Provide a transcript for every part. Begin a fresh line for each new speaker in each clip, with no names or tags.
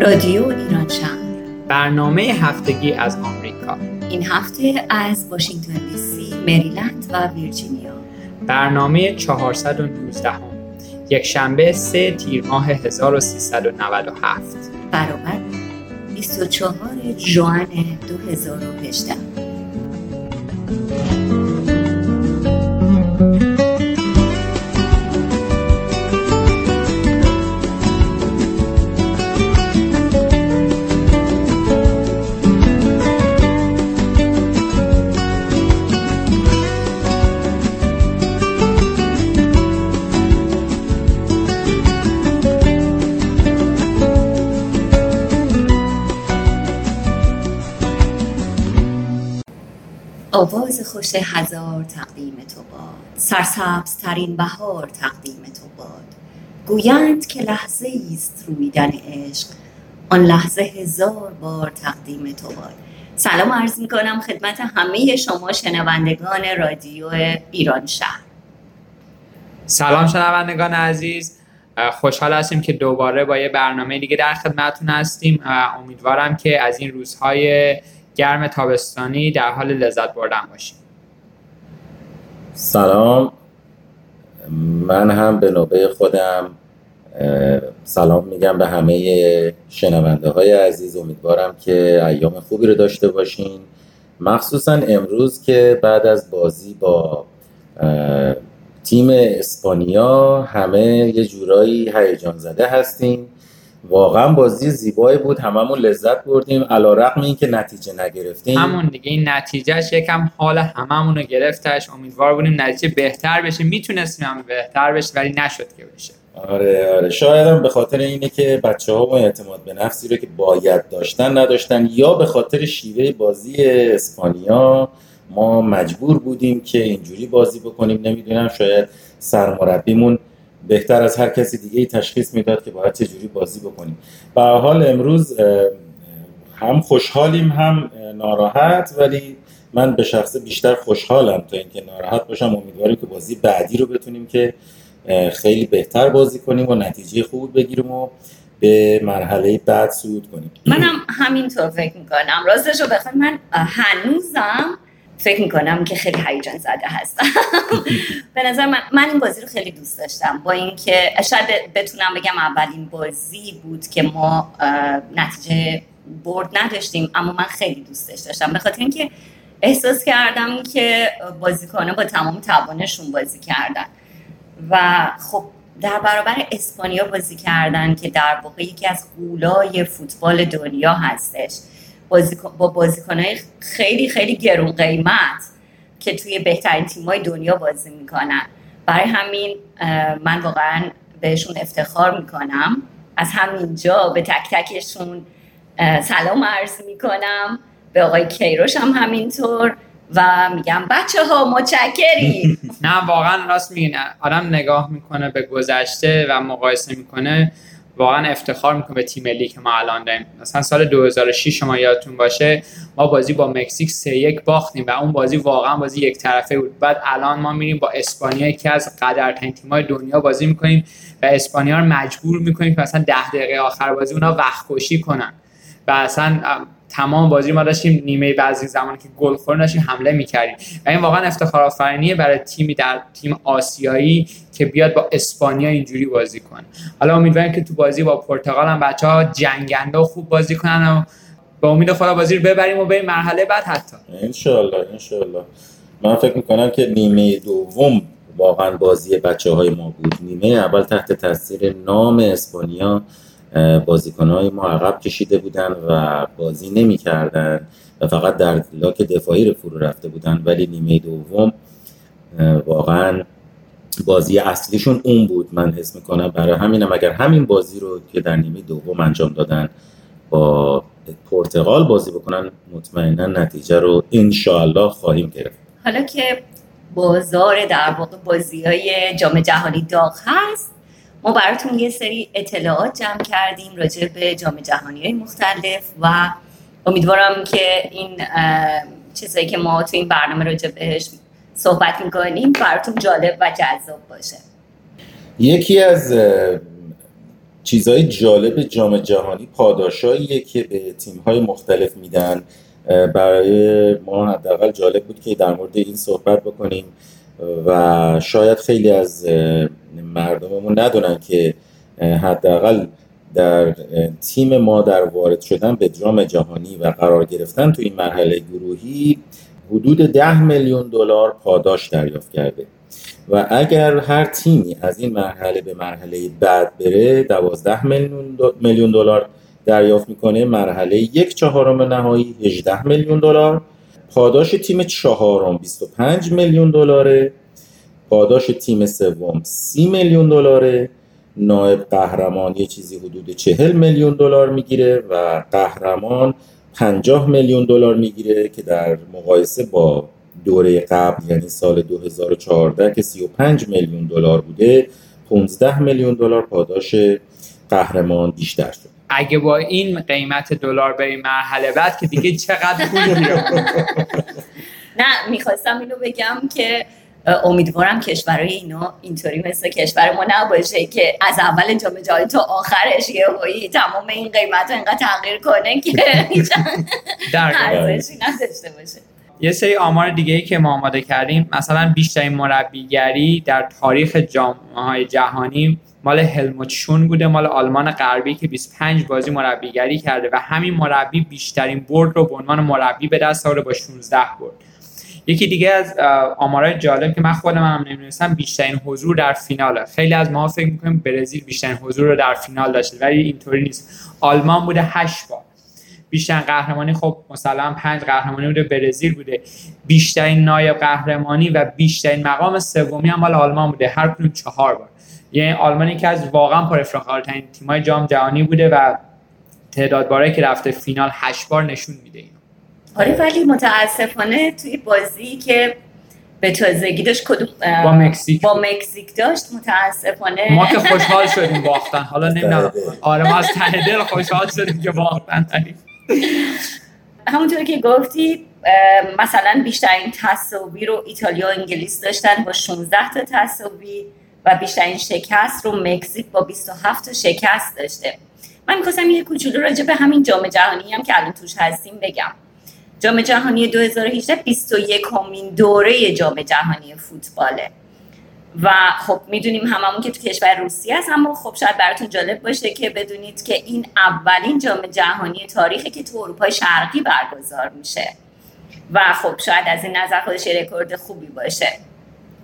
رادیو ایران شهر.
برنامه هفتگی از آمریکا.
این هفته از واشنگتن دی سی، مریلند و ویرجینیا.
برنامه 419 هم. یک شنبه 3 تیر ماه 1397
برابر 24 جوان 2018 آواز خوش هزار تقدیم تو باد. سرسبز ترین بهار تقدیم تو باد. گویند که لحظه است رویدن عشق آن لحظه هزار بار تقدیم تو باد. سلام عرض می کنم خدمت همه شما شنوندگان رادیو ایران شهر.
سلام شنوندگان عزیز. خوشحال هستیم که دوباره با یه برنامه دیگه در خدمتتون هستیم. امیدوارم که از این روزهای گرم تابستانی در حال لذت بردن باشیم.
سلام. من هم به نوبه خودم سلام میگم به همه شنونده های عزیز. امیدوارم که ایام خوبی رو داشته باشین. مخصوصا امروز که بعد از بازی با تیم اسپانیا همه یه جورایی هیجان زده هستیم. واقعا بازی زیبایی بود. هممون لذت بردیم. علا رقم این که نتیجه نگرفتیم.
همون دیگه. این نتیجهش یکم حال هممون رو گرفتش. امیدوار بودیم نتیجه بهتر بشه. می‌تونستیم هم بهتر بشه ولی نشد که بشه.
آره آره. شاید هم به خاطر اینه که بچه ها اعتماد به نفسی رو که باید داشتن نداشتن یا به خاطر شیوه بازی اسپانیا ما مجبور بودیم که اینجوری بازی بکنیم. نمی‌دونم شاید سرمربیمون بهتر از هر کسی دیگه ای تشخیص می‌داد که باید چجوری بازی بکنیم. به حال امروز هم خوشحالیم هم ناراحت ولی من به شخص بیشتر خوشحالم تا اینکه ناراحت باشم. امیدواریم که بازی بعدی رو بتونیم که خیلی بهتر بازی کنیم و نتیجه خوب بگیریم و به مرحله بعد صعود کنیم.
منم همینطور فکر می‌کنم. راستش رو بخوام. من هنوزم فکر می‌کنم که خیلی هیجان زده هستم به نظر من, من این بازی رو خیلی دوست داشتم. با اینکه شاید بتونم بگم اولین بازی بود که ما نتیجه برد نداشتیم اما من خیلی دوستش داشتم. به خاطر اینکه احساس کردم که بازیکنه با تمام توانشون بازی کردن. و خب در برابر اسپانیا بازی کردن که در واقع یکی از قولای فوتبال دنیا هستش. با بازیکنهای خیلی خیلی گرون قیمت که توی بهترین تیمای دنیا بازی می‌کنن. برای همین من واقعا بهشون افتخار می‌کنم. از همینجا به تک تکشون سلام عرض می‌کنم. به آقای کیروش هم همینطور و میگم بچه ها متشکریم.
نه واقعا راست میگین آدم نگاه می‌کنه به گذشته و مقایسه می‌کنه. واقعا افتخار می‌کنه به تیم ملی که ما الان داریم. مثلا سال 2006 شما یادتون باشه ما بازی با مکزیک 3 1 باختیم و اون بازی واقعا بازی یک طرفه بود. بعد الان ما میریم با اسپانیا که از قدرترین تیم‌های دنیا بازی می‌کنیم و اسپانیا رو مجبور می‌کنیم که مثلا 10 دقیقه آخر بازی اونا وقت کشی کنن. و اصلا تمام بازی ما داشتیم نیمه بعضی زمانی که گل خور داشتیم حمله می‌کردیم. و این واقعا افتخار آفرینیه برای تیمی در تیم آسیایی که بیاد با اسپانیا اینجوری بازی کنه. حالا امیدواریم که تو بازی با پرتغال هم بچه ها جنگنده و خوب بازی کنن و به امید خدا بازی رو ببریم و بریم مرحله بعد حتی.
انشالله انشالله من فکر می‌کنم که نیمه دوم واقعا بازی بچه های ما بود. نیمه اول تحت تاثیر نام اسپانیا. بازیکنهای ما عقب کشیده بودن و بازی نمی‌کردن و فقط در لاک دفاعی رو فرو رفته بودن ولی نیمه دوم واقعا بازی اصلیشون اون بود من حس می‌کنم. برای همینم اگر همین بازی رو که در نیمه دوم انجام دادن با پرتغال بازی بکنن مطمئنا نتیجه رو انشاءالله خواهیم گرفت.
حالا که بازار در واقع بازی های جام جهانی داغ هست ما براتون یه سری اطلاعات جمع کردیم راجع به جام جهانی های مختلف و امیدوارم که این چیزایی که ما تو این برنامه راجع بهش صحبت می‌کنیم براتون جالب و جذاب باشه.
یکی از چیزهای جالب جام جهانی پاداشاییه که به تیم‌های مختلف میدن. برای ما حداقل جالب بود که در مورد این صحبت بکنیم. و شاید خیلی از مردممون ندونن که حداقل در تیم ما در وارد شدن به جام جهانی و قرار گرفتن تو این مرحله گروهی حدود ده میلیون دلار پاداش دریافت کرده. و اگر هر تیمی از این مرحله به مرحله بعد بره دوازده میلیون دلار دریافت می‌کنه. مرحله یک چهارم نهایی 18 میلیون دلار. پاداش تیم چهارم 25 میلیون دلاره. پاداش تیم سوم 30 میلیون دلاره. نایب قهرمان یه چیزی حدود 40 میلیون دلار می‌گیره و قهرمان 50 میلیون دلار می‌گیره که در مقایسه با دوره قبل یعنی سال 2014 که 35 میلیون دلار بوده 15 میلیون دلار پاداش قهرمان بیشتر شد.
اگه با این قیمت دلار بریم مرحله بعد که دیگه چقدر پول
نه می‌خواستم اینو بگم که امیدوارم کشورهای اینا اینطوری مثل کشور ما نباشه که از اول جام جهانی تا آخرش یه هایی تمام این قیمت رو اینقدر تغییر کنه که ارزشی نداشته باشه.
یه سری آمار دیگه ای که ما آماده کردیم مثلا بیشترین مربیگری در تاریخ جامعه جهانی مال هلموت شون بوده مال آلمان غربی که 25 بازی مربیگری کرده و همین مربی بیشترین برد رو به عنوان مربی به دست آورده با 16 برد. یکی دیگه از آمارای جالب که من خودم هم نمی‌دونستم بیشترین حضور در فیناله خیلی از ما فکر می‌کنیم برزیل بیشترین حضور رو در فینال داشته ولی اینطوری نیست. آلمان بوده 8 بار. بیشترین قهرمانی خب مثلا پنج قهرمانی بوده برزیل بوده. بیشترین نایب قهرمانی و بیشترین مقام سومی هم مال آلمان بوده. هر کدوم چهار بار. یعنی آلمانی که از واقعا پر افتخار ترین تیمای جام جهانی بوده و تعداد باره که رفته فینال هشت بار نشون میده اینو.
آره ولی متاسفانه توی بازی که به تازگی داشت کدوم
با مکزیک
با مکزیک داشت متاسفانه
ما که خوشحال شدیم باختن. حالا نمی‌دونم. آره ما از ته دل خوشحال شدیم که باختن
همونطور که گفتی مثلا بیشترین تصاوی رو ایتالیا و انگلیس داشتن با 16 تا تصاوی و بیشترین شکست رو مکزیک با 27 تا شکست داشته. من می‌خواستم یه کوچولو راجع به همین جام جهانی هم که الان توش هستیم بگم. جام جهانی 2018 21 همین دوره جام جهانی فوتباله. و خب می‌دونیم هممون که تو کشور روسیه است اما خب شاید براتون جالب باشه که بدونید که این اولین جام جهانی تاریخی که تو اروپای شرقی برگزار میشه. و خب شاید از این نظر خودش رکورد خوبی باشه.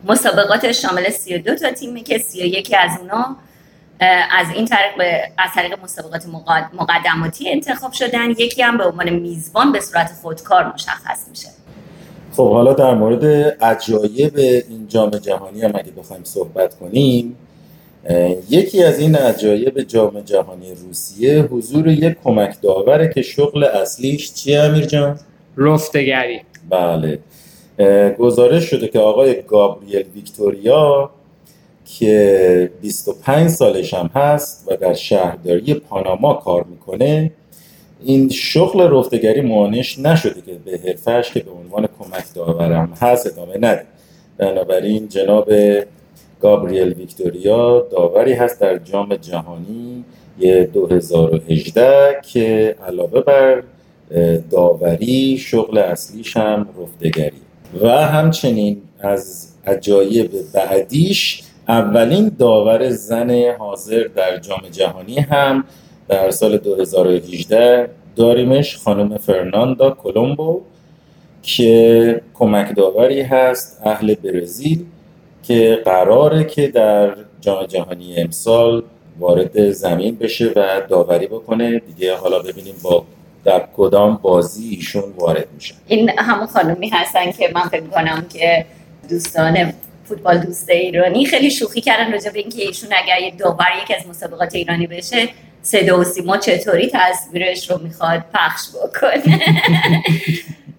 مسابقات شامل 32 تا تیمی که 31 از اونا از این طریق از طریق مسابقات مقدماتی انتخاب شدن. یکی هم به عنوان میزبان به صورت خودکار مشخص میشه.
خب حالا در مورد عجایب این جام جهانی هم اگه بخوایم صحبت کنیم یکی از این عجایب جام جهانی روسیه حضور یک کمک داوره که شغل اصلیش چیه امیر جان؟
رفتگری
بله. گزارش شده که آقای گابریل ویکتوریا که 25 سالش هم هست و در شهرداری پاناما کار می‌کنه این شغل رفتگری مانش نشده که به حرفش که به عنوان کمک داورم هست ادامه نده. بنابراین جناب گابریل ویکتوریا داوری هست در جام جهانی 2018 که علاوه بر داوری شغل اصلیش هم رفتگری. و همچنین از عجایب بعدیش اولین داور زن حاضر در جام جهانی هم در سال 2018 داریمش خانم فرناندا کولومبو که کمک داوری هست اهل برزیل که قراره که در جام جهانی امسال وارد زمین بشه و داوری بکنه. دیگه حالا ببینیم با در کدام بازی ایشون وارد میشه
این همون خانمی هستن که من فکر کنم که دوستان فوتبال دوست ایرانی خیلی شوخی کردن راجع به اینکه ایشون اگر یه داور یکی از مسابقات ایرانی بشه صدا و سیما چطوری تصویرش رو می‌خواد پخش بکنه؟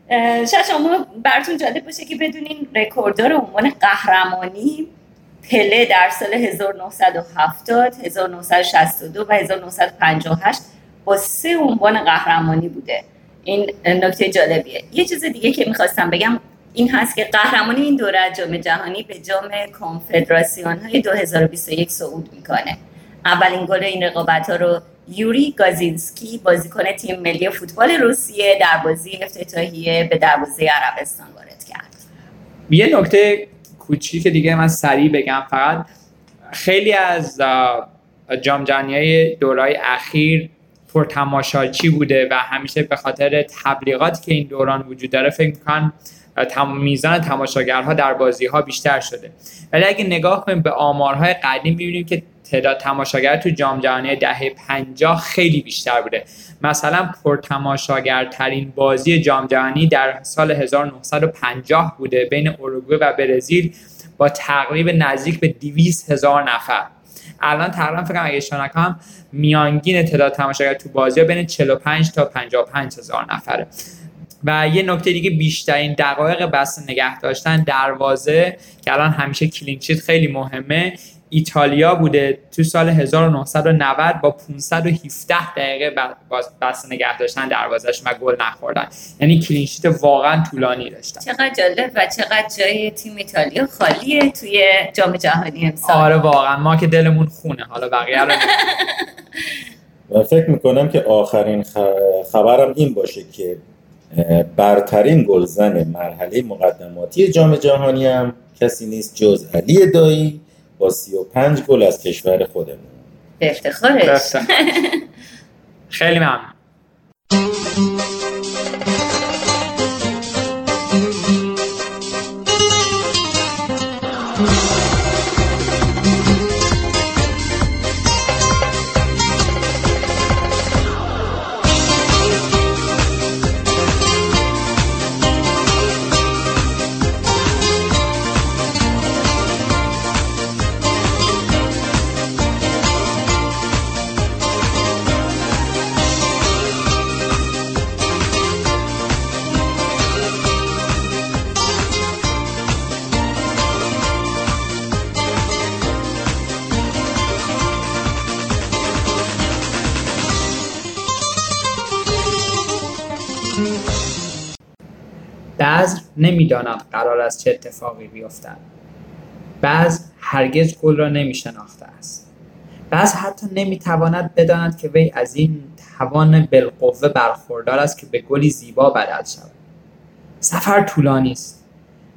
شاید شما براتون جالب باشه که بدونین رکورددار عنوان قهرمانی پله در سال 1970 1962 و 1958 با سه عنوان قهرمانی بوده. این نکته جالبیه. یه چیز دیگه که می‌خواستم بگم این هست که قهرمانی این دوره جام جهانی به جام کنفدراسیون های 2021 صعود می‌کنه. اولین گل این رقابت ها رو یوری گازینسکی بازیکن تیم ملی فوتبال روسیه در بازی افتتاحیه به دروازه عربستان وارد کرد.
یه نکته کوچیک دیگه من سریع بگم. فقط خیلی از جام جهانی دورای اخیر پرتماشاچی بوده و همیشه به خاطر تبلیغاتی که این دوران وجود داره فکر می‌کنن میزان تماشاگرها در بازی ها بیشتر شده. ولی اگه نگاه کنیم به آمارهای قدیم ببینیم که تعداد تماشاگر تو جام جهانی دهه 50 خیلی بیشتر بوده. مثلا پرتماشاگرترین بازی جام جهانی در سال 1950 بوده بین اروگوئه و برزیل با تقریب نزدیک به 200 هزار نفر. الان تقریبا فکر کنم اگه اشتباه نکنم میانگین تعداد تماشاگر تو بازی بین 45 تا 55 هزار نفره. و یه نکته دیگه بیشترین دقایق بس نگه داشتن دروازه که الان همیشه کلینچیت خیلی مهمه ایتالیا بوده تو سال 1990 با 517 دقیقه بس نگه داشتن دروازش و گل نخوردن. یعنی کلینشیت واقعا طولانی داشتن.
چقدر جالب و چقدر جای تیم ایتالیا خالیه توی جام جهانی امسال.
آره واقعا. ما که دلمون خونه. حالا بقیه رو
و فکر می‌کنم که آخرین خبرم این باشه که برترین گلزن مرحله مقدماتی جام جهانی هم کسی نیست جز علی دایی. با 35 گل از کشور خودمون.
به افتخارش.
خیلی ممنون. بعض نمی‌داند قرار است چه اتفاقی بیفتد. بعض هرگز گل را نمی شناخته است. بعض حتی نمی‌تواند بداند که وی از این توان بالقوه برخوردار است که به گلی زیبا بدل شود. سفر طولانی است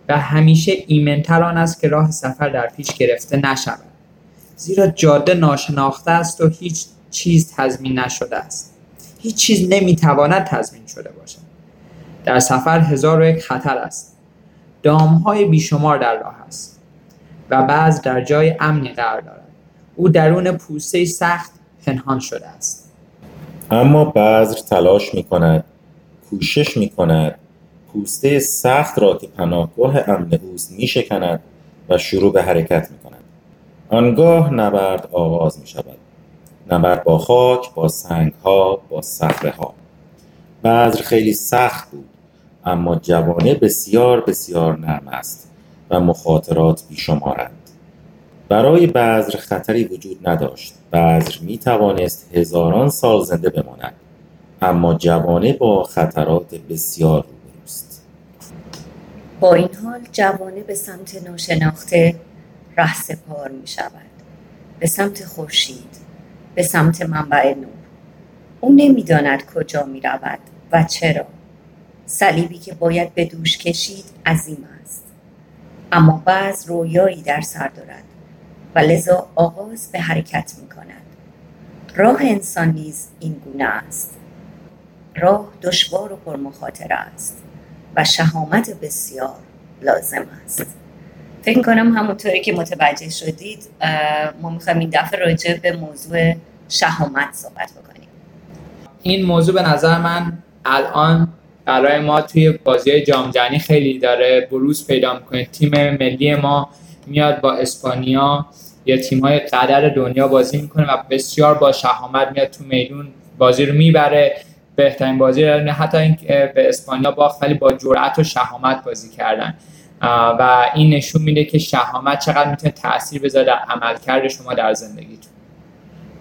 و همیشه ایمنتر آن است که راه سفر در پیش گرفته نشود. زیرا جاده ناشناخته است و هیچ چیز تضمین نشده است. هیچ چیز نمی‌تواند تضمین شده باشد. در سفر هزار و یک خطر است. دامهای بیشمار در راه است و بعض در جای امنی قرار دارد. او درون پوسته سخت پنهان شده است.
اما بذر تلاش می کند کوشش می کند پوسته سخت را که پناهگاه امن اوست می شکند و شروع به حرکت می کند آنگاه نبرد آغاز می شود نبرد با خاک با سنگ ها با صخره ها بذر خیلی سخت بود. اما جوانه بسیار بسیار نرم است و مخاطرات بیشمارند. برای بذر خطری وجود نداشت. بذر می توانست هزاران سال زنده بماند. اما جوانه با خطرات بسیار روبروست
با این حال جوانه به سمت ناشناخته ره سپار می شود به سمت خورشید به سمت منبع نور. او نمی‌داند کجا می رود و چرا. صلیبی که باید به دوش کشید عظیم است. اما بعض رویایی در سر دارد و لذا آغاز به حرکت می کند راه انسان نیز این گونه است. راه دشوار و پرمخاطره است و شهامت بسیار لازم است. فکر کنم همونطوری که متوجه شدید ما می‌خوایم این دفعه راجع به موضوع شهامت صحبت بکنیم.
این موضوع به نظر من الان برای ما توی بازی جام جهانی خیلی داره. بروز پیدا می‌کنه. تیم ملی ما میاد با اسپانیا. یا تیم های قدر دنیا بازی می‌کنه و بسیار با شهامت میاد تو میدون. بازی رو می‌بره. بهترین بازی رو حتی این به اسپانیا باخت ولی با جرأت و شهامت بازی کردن. و این نشون میده که شهامت چقدر می‌تونه تاثیر بذاره در عملکرد شما در زندگیتون.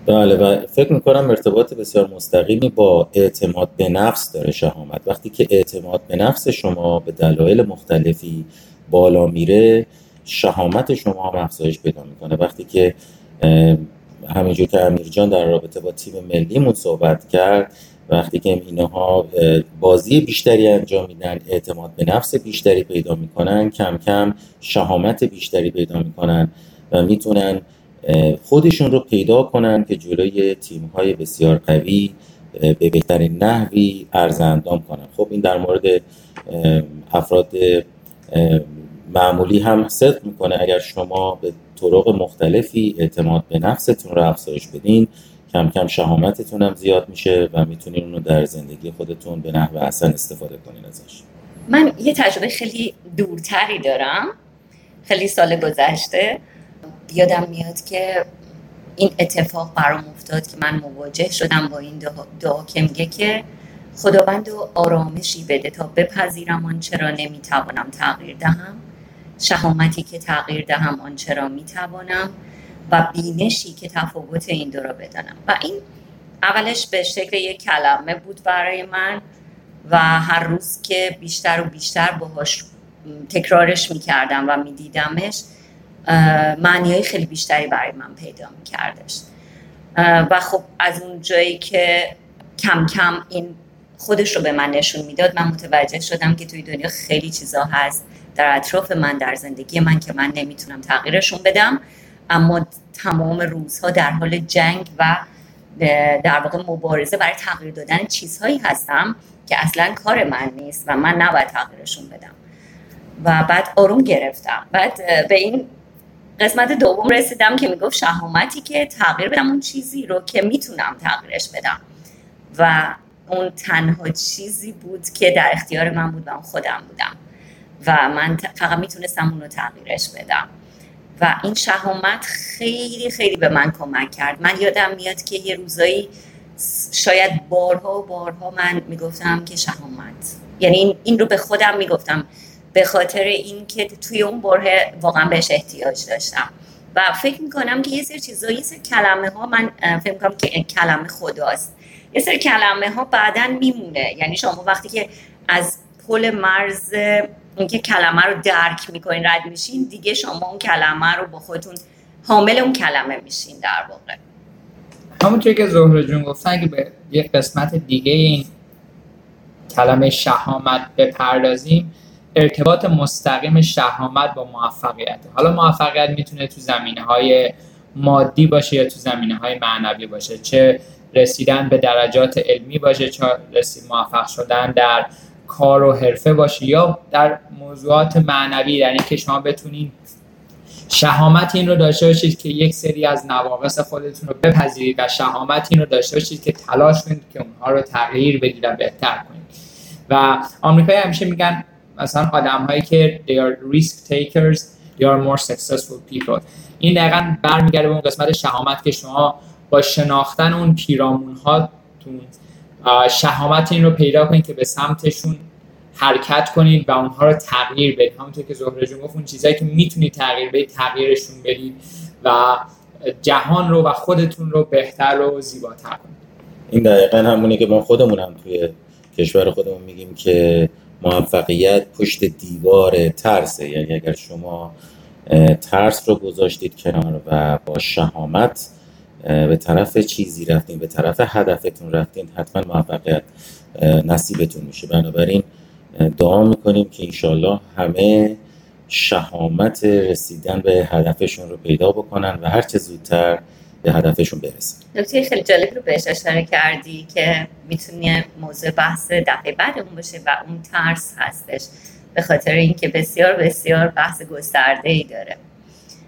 بله و فکر می‌کنم ارتباط بسیار مستقیمی با اعتماد به نفس داره شهامت. وقتی که اعتماد به نفس شما به دلایل مختلفی بالا میره شهامت شما هم افزایش پیدا می‌کنه. وقتی که همینجور که امیر جان در رابطه با تیم ملیمون صحبت کرد وقتی که اینها بازی بیشتری انجام میدن اعتماد به نفس بیشتری پیدا می‌کنن کم کم شهامت بیشتری پیدا می‌کنن و می‌تونن خودشون رو پیدا کنن که جلوی تیم های بسیار قوی به بهترین نحوی ارزندام کنن. خب این در مورد افراد معمولی هم صدق می‌کنه. اگر شما به طرق مختلفی اعتماد به نفستون رو افزایش بدین کم کم شهامتتون هم زیاد میشه و می‌تونین اونو در زندگی خودتون به نحو احسن استفاده کنین ازش.
من یه تجربه خیلی دورتری دارم. خیلی سال گذشته. یادم میاد که این اتفاق برام افتاد که من مواجه شدم با این دعا که میگه که خداوند و آرامشی بده تا بپذیرم آن چرا نمی‌توانم تغییر دهم شهامتی که تغییر دهم آن چرا می‌توانم و بینشی که تفاوت این دو را بدانم. و این اولش به شکل یک کلمه بود برای من و هر روز که بیشتر و بیشتر باهاش تکرارش می‌کردم و میدیدمش معنی های خیلی بیشتری برای من پیدا میکردش. و خب از اون جایی که کم کم این خودش رو به من نشون می‌داد من متوجه شدم که توی دنیا خیلی چیزا هست در اطراف من در زندگی من که من نمی‌تونم تغییرشون بدم. اما تمام روزها در حال جنگ و در واقع مبارزه برای تغییر دادن چیزهایی هستم که اصلا کار من نیست و من نباید تغییرشون بدم. و بعد آروم گرفتم. بعد به این قسمت دوم رسیدم که می‌گفت شهامتی که تغییر بدم اون چیزی رو که می‌تونم تغییرش بدم. و اون تنها چیزی بود که در اختیار من بود و اون خودم بودم. و من فقط می‌تونستم اون رو تغییرش بدم. و این شهامت خیلی خیلی به من کمک کرد. من یادم میاد که یه روزایی شاید بارها و بارها من می‌گفتم که شهامت. یعنی این رو به خودم می‌گفتم. به خاطر اینکه توی اون بره واقعا بهش احتیاج داشتم. و فکر می‌کنم که یه سری چیزا یه سری کلمه ها من فکر می‌کنم که کلمه خداست. یه سری کلمه ها بعدا میمونه. یعنی شما وقتی که از پل مرز اینکه کلمه رو درک می‌کنین رد میشین دیگه شما اون کلمه رو با خودتون حامل اون کلمه میشین در واقع.
همونطور که زهره جون گفتن اگه به یه قسمت دیگه این کلمه شهامت بپردازیم ارتباط مستقیم شهامت با موفقیت. حالا موفقیت می‌تونه تو زمینه های مادی باشه یا تو زمینه های معنوی باشه. چه رسیدن به درجات علمی باشه چه رسید موفق شدن در کار و حرفه باشه یا در موضوعات معنوی یعنی که شما بتونین شهامت این رو داشته باشید که یک سری از نواقص خودتون رو بپذیرید و شهامت این رو داشته باشید که تلاش کنید که اونها رو تغییر بدید و بهتر کنید. و آمریکایی همیشه میگن مثلا آدم هایی که they are risk takers they are more successful people. این دقیقا برمیگرده به اون قسمت شهامت که شما با شناختن اون پیرامون هاتون شهامت این رو پیدا کنید که به سمتشون حرکت کنید و اونها رو تغییر بدید همونطور که زهره جون گفت اون چیزایی که می‌تونید تغییر بدید تغییرشون بدید و جهان رو و خودتون رو بهتر و زیباتر کنید
این دقیقا همونی که ما خودمون هم توی کشور خودمون میگیم که موفقیت پشت دیوار ترسه. یعنی اگر شما ترس رو گذاشتید کنار و با شهامت به طرف چیزی رفتین به طرف هدفتون رفتین حتما موفقیت نصیبتون میشه. بنابراین دعا می‌کنیم که انشالله همه شهامت رسیدن به هدفشون رو پیدا بکنن و هرچه زودتر به هدفشون برسن
نکته خیلی جالب رو بهش اشاره کردی که می‌تونی موضوع بحث دفعه بعدمون باشه و اون ترس هستش به خاطر اینکه بسیار بسیار بحث گسترده ای داره.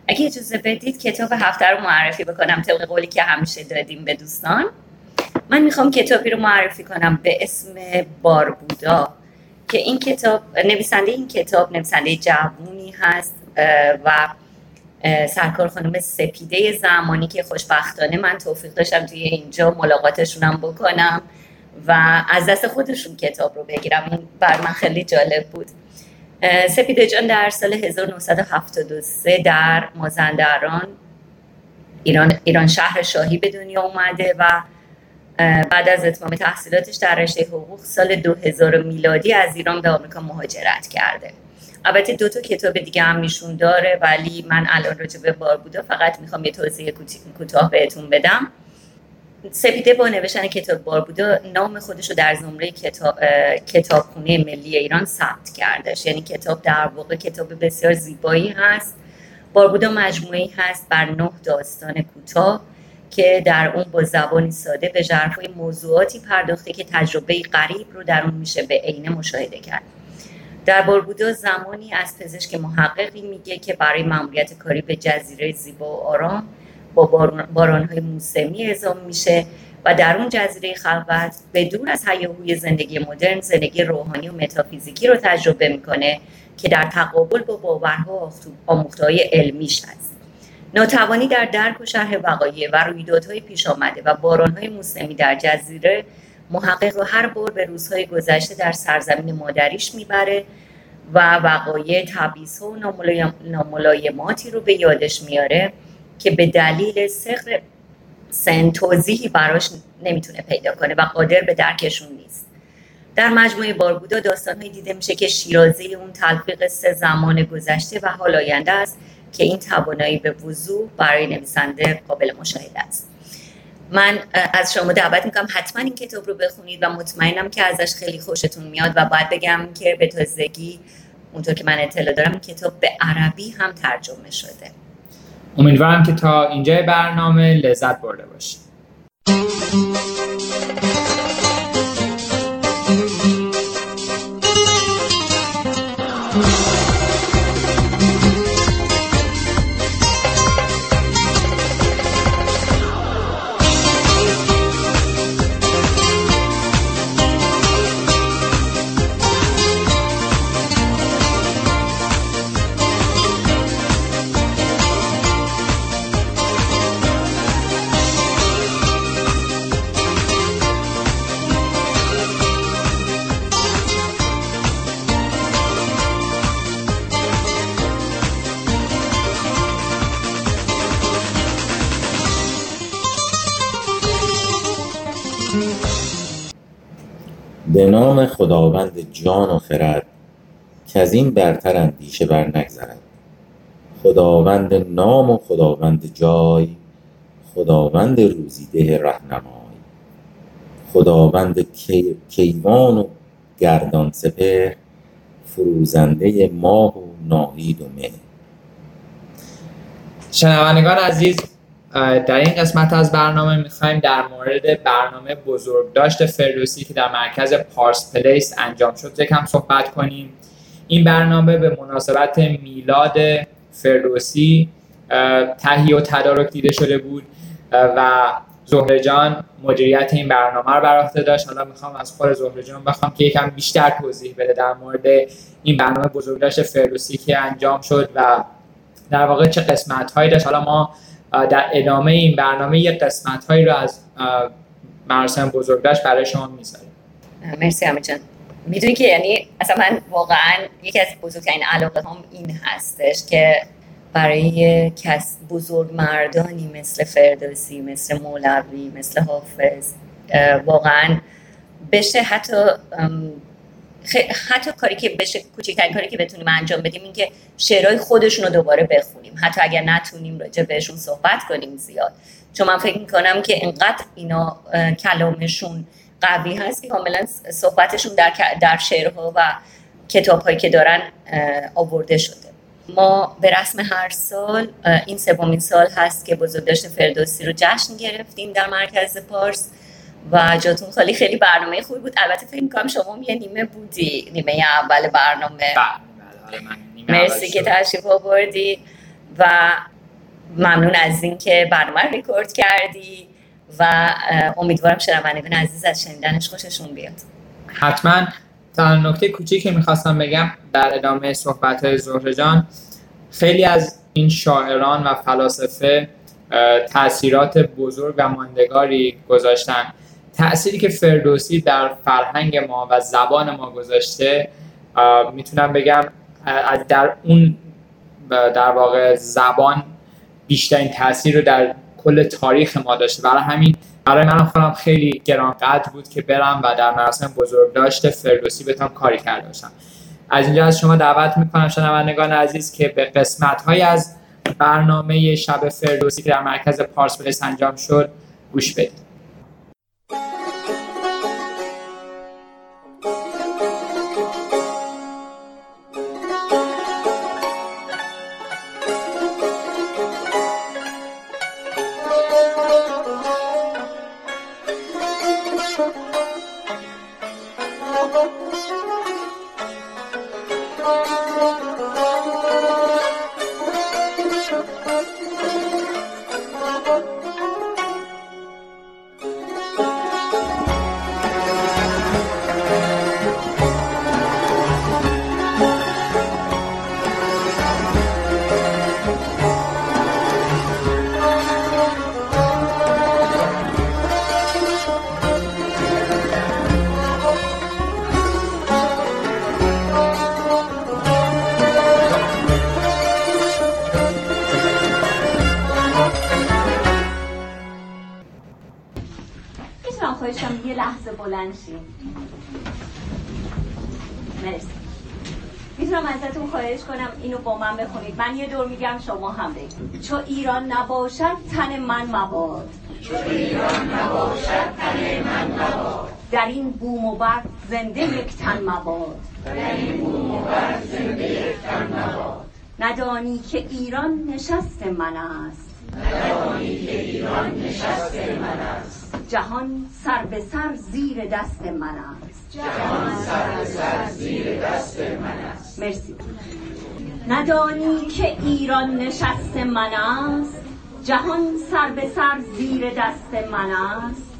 اگه اجازه بدید کتاب هفته رو معرفی بکنم طبق قولی که همیشه دادیم به دوستان. من می‌خوام کتابی رو معرفی کنم به اسم باربودا که این کتاب نویسنده این کتاب نویسنده جوونی هست و سرکار خانم سپیده زمانی که خوشبختانه من توفیق داشتم توی اینجا ملاقاتشونم بکنم و از دست خودشون کتاب رو بگیرم. این بر من خیلی جالب بود. سپیده جان در سال 1973 در مازندران ایران, ایران شهر شاهی به دنیا اومده و بعد از اتمام تحصیلاتش در رشته حقوق سال 2000 میلادی از ایران به آمریکا مهاجرت کرده. البته دو تا کتاب دیگه هم میشون داره ولی من الان راجع به باربودا فقط می‌خوام یه توضیح کوتاه بهتون بدم. سپیده با نوشتن کتاب باربودا نام خودش رو در زمره کتاب کتابخونه ملی ایران ثبت کردش. یعنی کتاب در واقع کتاب بسیار زیبایی هست. باربودا مجموعی هست بر نه داستان کوتاه که در اون با زبانی ساده به ژرفای موضوعاتی پرداخته که تجربه غریب رو در اون میشه به عینه مشاهده کرد. در باربودا زمانی از پزشک محققی میگه که برای مأموریت کاری به جزیره زیبا و آرام با بارانهای موسمی اعزام میشه و در اون جزیره خلوت به دور از هیاهوی زندگی مدرن زندگی روحانی و متافیزیکی رو تجربه می‌کنه که در تقابل با باورها آموختهای علمیش هست. ناتوانی در درک و شرح وقایع و رویدادهای پیش آمده و بارانهای موسمی در جزیره محقق رو هر بار به روزهای گذشته در سرزمین مادریش می‌بره و وقایع تبعیض و ناملایماتی رو به یادش میاره که به دلیل سخر سن توضیحی براش نمی‌تونه پیدا کنه و قادر به درکشون نیست. در مجموعه باربودا داستانهایی دیده میشه که شیرازه اون تلفیق سه زمان گذشته و حال آینده است که این توانایی به وضوح برای نویسنده قابل مشاهده است. من از شما دعوت می‌کنم. حتما این کتاب رو بخونید و مطمئنم که ازش خیلی خوشتون میاد و باید بگم که به تازگی اونطور که من اطلاع دارم این کتاب به عربی هم ترجمه شده.
امیدوارم که تا اینجای برنامه لذت برده باشید.
خداوند جان و خرد که از این برتر اندیشه بر نگذرد خداوند نام و خداوند جای خداوند روزیده رهنمای. خداوند کیوان و گردان سپر فروزنده ماه و ناهید و مه
شنوندگان عزیز در این قسمت از برنامه می‌خوایم در مورد برنامه بزرگداشت فردوسی که در مرکز پارس پلیس انجام شد یکم صحبت کنیم. این برنامه به مناسبت میلاد فردوسی تهیه و تدارک دیده شده بود و زهره جان مدیریت این برنامه رو بر عهده داشت. حالا می‌خوام از خود زهره جان بخوام که یکم بیشتر توضیح بده در مورد این برنامه بزرگداشت فردوسی که انجام شد و در واقع چه قسمت هایی داشت. حالا ما در ادامه این برنامه یه قسمت هایی رو از مراسم بزرگداشت برای شما می‌ذاریم
مرسی همه جان. می‌دونی که یعنی اصلا من واقعا یکی از بزرگترین علاقه هم این هستش که برای کس بزرگ مردانی مثل فردوسی مثل مولوی مثل حافظ واقعا بشه حتی حتی کاری که بشه کوچکترین کاری که بتونیم انجام بدیم این که شعرهای خودشون رو دوباره بخونیم. حتی اگر نتونیم راجع بهشون صحبت کنیم زیاد. چون من فکر می‌کنم که انقدر اینا کلامشون قوی هست که کاملا صحبتشون در, در شعرها و کتاب هایی که دارن آورده شده. ما به رسم هر سال این سومین سال هست که بزرگداشت فردوسی رو جشن گرفتیم در مرکز پارس. و جاتون خالی خیلی برنامه خوبی بود. البته فکر می‌کنم شما یه نیمه بودی. نیمه اول برنامه.
بله،
بله، مرسی که تشریف آوردی و ممنون از اینکه برنامه رو ریکورد کردی و امیدوارم شنوندگان عزیز از شنیدنش خوششون بیاد.
حتما. تا نکته کوچیکی که می‌خواستم بگم در ادامه صحبت های زهره جان خیلی از این شاعران و فلاسفه تاثیرات بزرگ و ماندگاری گذاشتن. تأثیری که فردوسی در فرهنگ ما و زبان ما گذاشته می‌تونم بگم در اون در واقع زبان بیشترین تاثیر رو در کل تاریخ ما داشته. برای همین برای من خودم خیلی گرانقدر بود که برم و در مراسم بزرگداشت فردوسی بتونم کاری کرده باشم. از اینجا از شما دعوت می‌کنم شنوندگان عزیز که به قسمت های از برنامه شب فردوسی که در مرکز پارس پلیس انجام شد گوش بدید.
من یه دور میگم شما هم بگید. چو ایران نباشد تن من مباد.
چو ایران نباشد تن من مباد.
در این بوم و بر زنده یک تن مباد.
در این بوم و بر زنده یک تن مباد.
ندانی که ایران نشست من است.
ندانی که ایران نشست من است.
جهان سر به سر زیر دست من است.
جهان سر به سر زیر دست من است
ندانی که ایران نشست من است. جهان سر به سر زیر دست من است.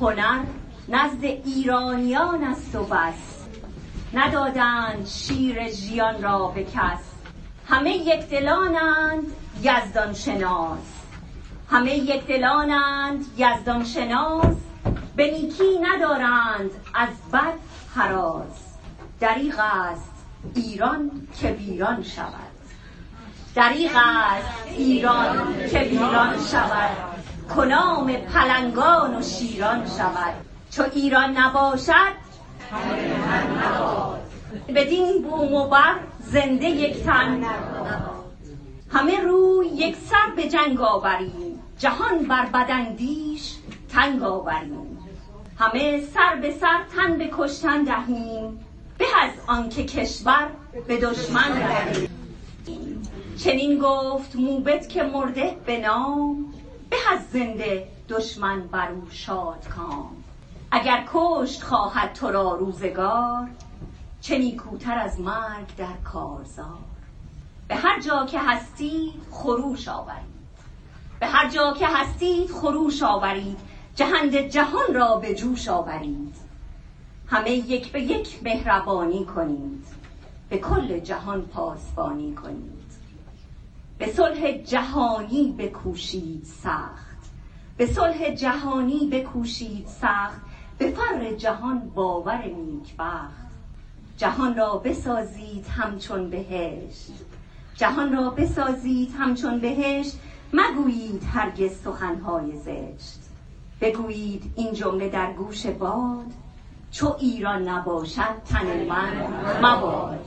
هنر نزد ایرانیان است و بس. ندادند شیر ژیان را به کس. همه یک دلانند یزدان شناس. همه یک دلانند یزدان شناس. به نیکی ندارند از بد حراس. دریغ است ایران که ویران شود. دریغ است ایران که ویران شود. کنام پلنگان و شیران شود. چو ایران نباشد بدین بوم و بر زنده یک تن همه روی یک سر به جنگ آوریم. جهان بر بدندیش تنگ آوریم. همه سر به سر تن به کشتن دهیم. به از آنکه کشور به دشمن رهیم چنین گفت موبت که مرده به نام به از زنده دشمن بر او شاد کام. اگر کشت خواهد تو را روزگار چه نیکوتر از مرگ در کارزار. به هر جا که هستید خروش آورید. به هر جا که هستید خروش آورید. جهند جهان را به جوش آورید. همه یک به یک مهربانی کنید. به کل جهان پاسبانی کنید. به صلح جهانی بکوشید سخت. به صلح جهانی بکوشید سخت. به فر جهان باور نیکبخت. جهان را بسازید همچون بهشت. جهان را بسازید همچون بهشت. مگویید هرگز سخنهای زشت. بگویید این جمله در گوش باد. چو ایران نباشد تن من مباد.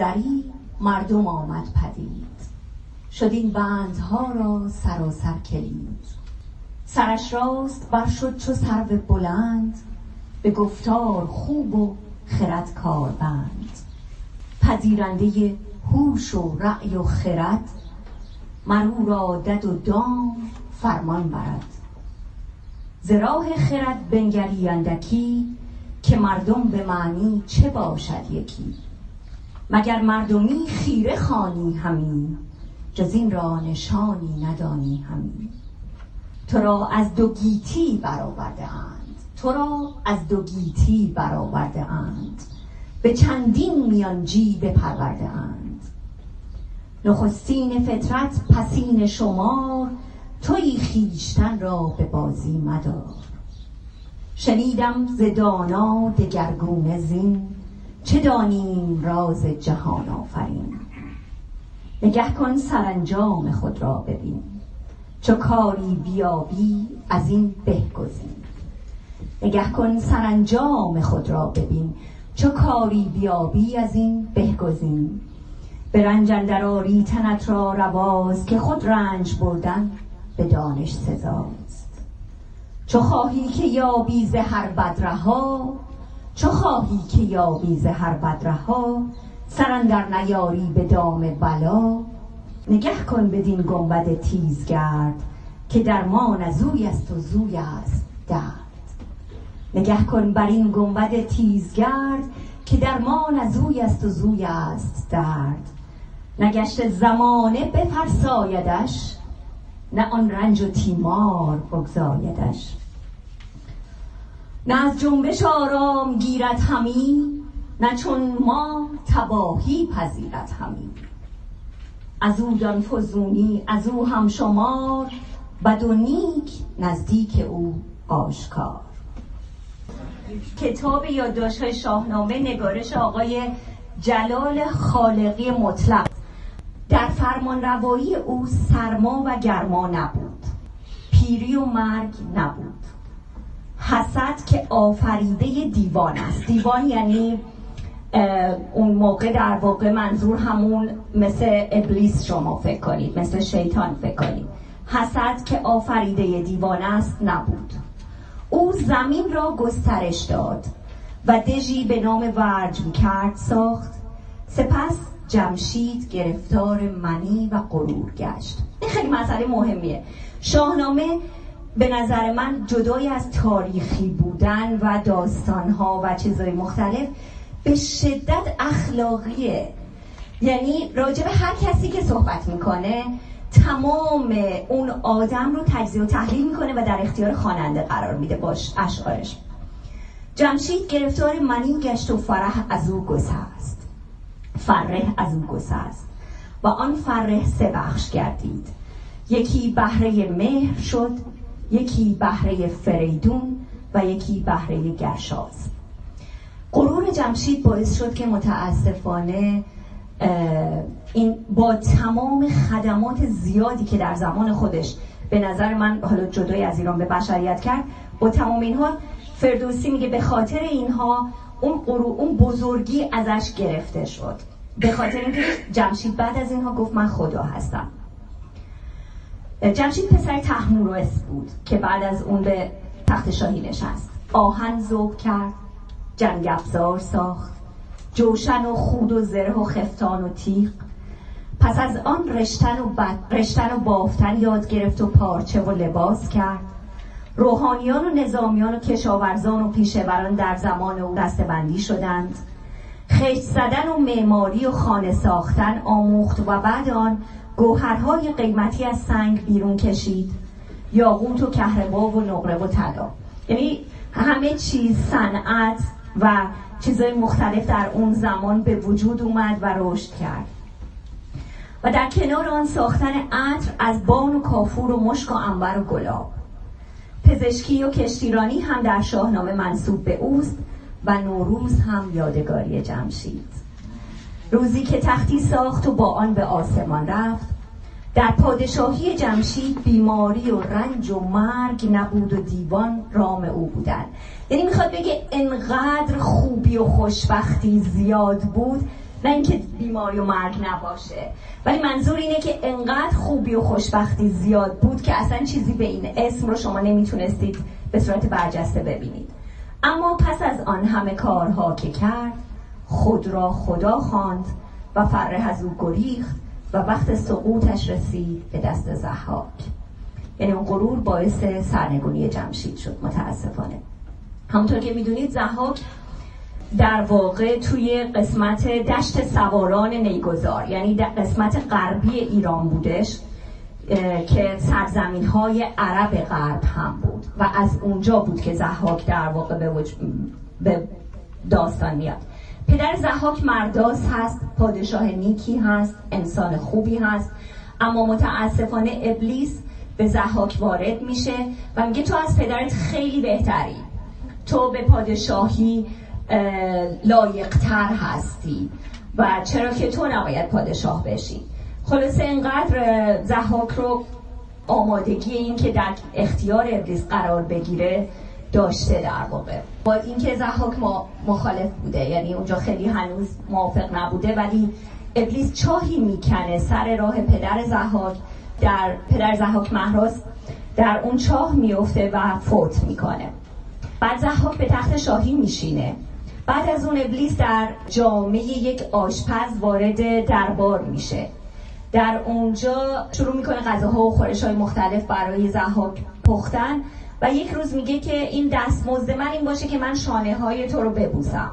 زری مردم آمد پدید. شد این بندها را سراسر کلید. سرش راست بر شد چو سرو بلند به گفتار خوب و خرد کاربند. پذیرنده هوش و رأی و خرد مر او را دد و دام فرمان برد. ز راه خرد بنگری اندکی که مردم به معنی چه باشد یکی؟ مگر مردمی خیره خوانی همی جز این را نشانی ندانی همی. تو را از دو گیتی برآورده اند تو را از دو گیتی برآورده اند. به چندین میانجی بپرورده اند. نخستین فطرت پسین شمار تویی خویشتن را به بازی مدار. شنیدم ز دانا دگرگونه زین چه دانیم راز جهان آفرین؟ نگه کن سرانجام خود را ببین. چو کاری بیابی از این به گزین نگه کن سرانجام خود را ببین. چو کاری بیابی از این به گزین به رنج اندر آری تنت را رواز که خود رنج بردن به دانش سزاست. چو خواهی که یابی ز هر بد رها چو خواهی که یابی ز هر بد رها سر اندر نیاری به دام بلا. نگه کن بدین گنبد تیزگرد که درمان از اوی است و زوی است درد. نگه کن بر این گنبد تیزگرد که درمان از اوی است و زوی است درد. نگشت زمانه بفرسایدش نه آن رنج و تیمار بگزایدش. نه از جنبش آرام گیرد همی نه چون ما تباهی پذیرد همی. از او دان فزونی از او هم شمار بد و نیک نزدیک او آشکار. کتاب یادداشت‌های شاهنامه نگارش آقای جلال خالقی مطلق. در فرمان روایی او سرما و گرما نبود. پیری و مرگ نبود. حسد که آفریده دیوان است. دیوان یعنی اون موقع در واقع منظور همون مثل ابلیس شما فکر کنید مثل شیطان فکر کنید. حسد که آفریده دیوان است نبود. او زمین را گسترش داد و دژی به نام ورج کرد ساخت. سپس جمشید گرفتار منی و غرور گشت. این خیلی مسئله مهمیه. شاهنامه به نظر من جدای از تاریخی بودن و داستانها و چیزهای مختلف به شدت اخلاقیه. یعنی راجب هر کسی که صحبت می‌کنه تمام اون آدم رو تجزیه و تحلیل می‌کنه و در اختیار خواننده قرار میده باش اشعارش. جمشید گرفتار منی گشت و فرح از او گسست. فره از او گسست و آن فره سه بخش گردید. یکی بهره مهر شد یکی بهره فریدون و یکی بهره گرشاز غرور جمشید باعث شد که متاسفانه این با تمام خدمات زیادی که در زمان خودش به نظر من حالا جدای از ایران به بشریت کرد با تمام اینها فردوسی میگه به خاطر اینها اون اون بزرگی ازش گرفته شد. به خاطر اینکه جمشید بعد از اینها گفت من خدا هستم. جمشید پسر تحمورس بود که بعد از اون به تخت شاهی نشست. آهن زوب کرد جنگ افزار ساخت جوشن و خود و زره و خفتان و تیغ. پس از آن رشتن و, رشتن و بافتن یاد گرفت و پارچه و لباس کرد. روحانیان و نظامیان و کشاورزان و پیشوران در زمان او دستبندی شدند. خشت زدن و معماری و خانه ساختن آموخت و بعد آن گوهرهای قیمتی از سنگ بیرون کشید. یاقوت و کهربا و نقره و طلا. یعنی همه چیز صنعت و چیزهای مختلف در اون زمان به وجود اومد و رشد کرد. و در کنار آن ساختن عطر از بان و کافور و مشک و انبر و گلاب. پزشکی و کشتیرانی هم در شاهنامه منصوب به اوست و نوروز هم یادگاری جمشید. روزی که تختی ساخت و با آن به آسمان رفت. در پادشاهی جمشید بیماری و رنج و مرگ نبود و دیوان رام او بودن یعنی می‌خواد بگه انقدر خوبی و خوشبختی زیاد بود نه اینکه بیماری و مرگ نباشه. ولی منظور اینه که انقدر خوبی و خوشبختی زیاد بود که اصلا چیزی به این اسم رو شما نمی‌تونستید به صورت برجسته ببینید. اما پس از آن همه کارها که کرد خود را خدا خواند و فره از او گریخت و وقت سقوطش رسید به دست زحاک یعنی اون غرور باعث سرنگونی جمشید شد متاسفانه. همونطور که می‌دونید زحاک در واقع توی قسمت دشت سواران نیگذار یعنی در قسمت غربی ایران بودش که سرزمین های عرب غرب هم بود و از اونجا بود که زحاک در واقع به, به داستان میاد. پدر زحاک مرداس هست پادشاه نیکی هست انسان خوبی هست. اما متاسفانه ابلیس به زحاک وارد میشه و میگه تو از پدرت خیلی بهتری. تو به پادشاهی لایقتر هستی. و چرا که تو نباید پادشاه بشی. خلاصه اینقدر زحاک رو آمادگی این که در اختیار ابلیس قرار بگیره داشته در واقع. با اینکه زحاک ما مخالف بوده یعنی اونجا خیلی هنوز موافق نبوده ولی ابلیس چاهی می‌کنه سر راه پدر زحاک در پدر زحاک محراس در اون چاه میفته و فوت می‌کنه. بعد زحاک به تخت شاهی میشینه. بعد از اون ابلیس در جامعه یک آشپز وارد دربار میشه. در اونجا شروع می‌کنه غذاها و خورش های مختلف برای زحاک پختن. و یک روز میگه که این دستمزد من این باشه که من شانه های تو رو ببوسم.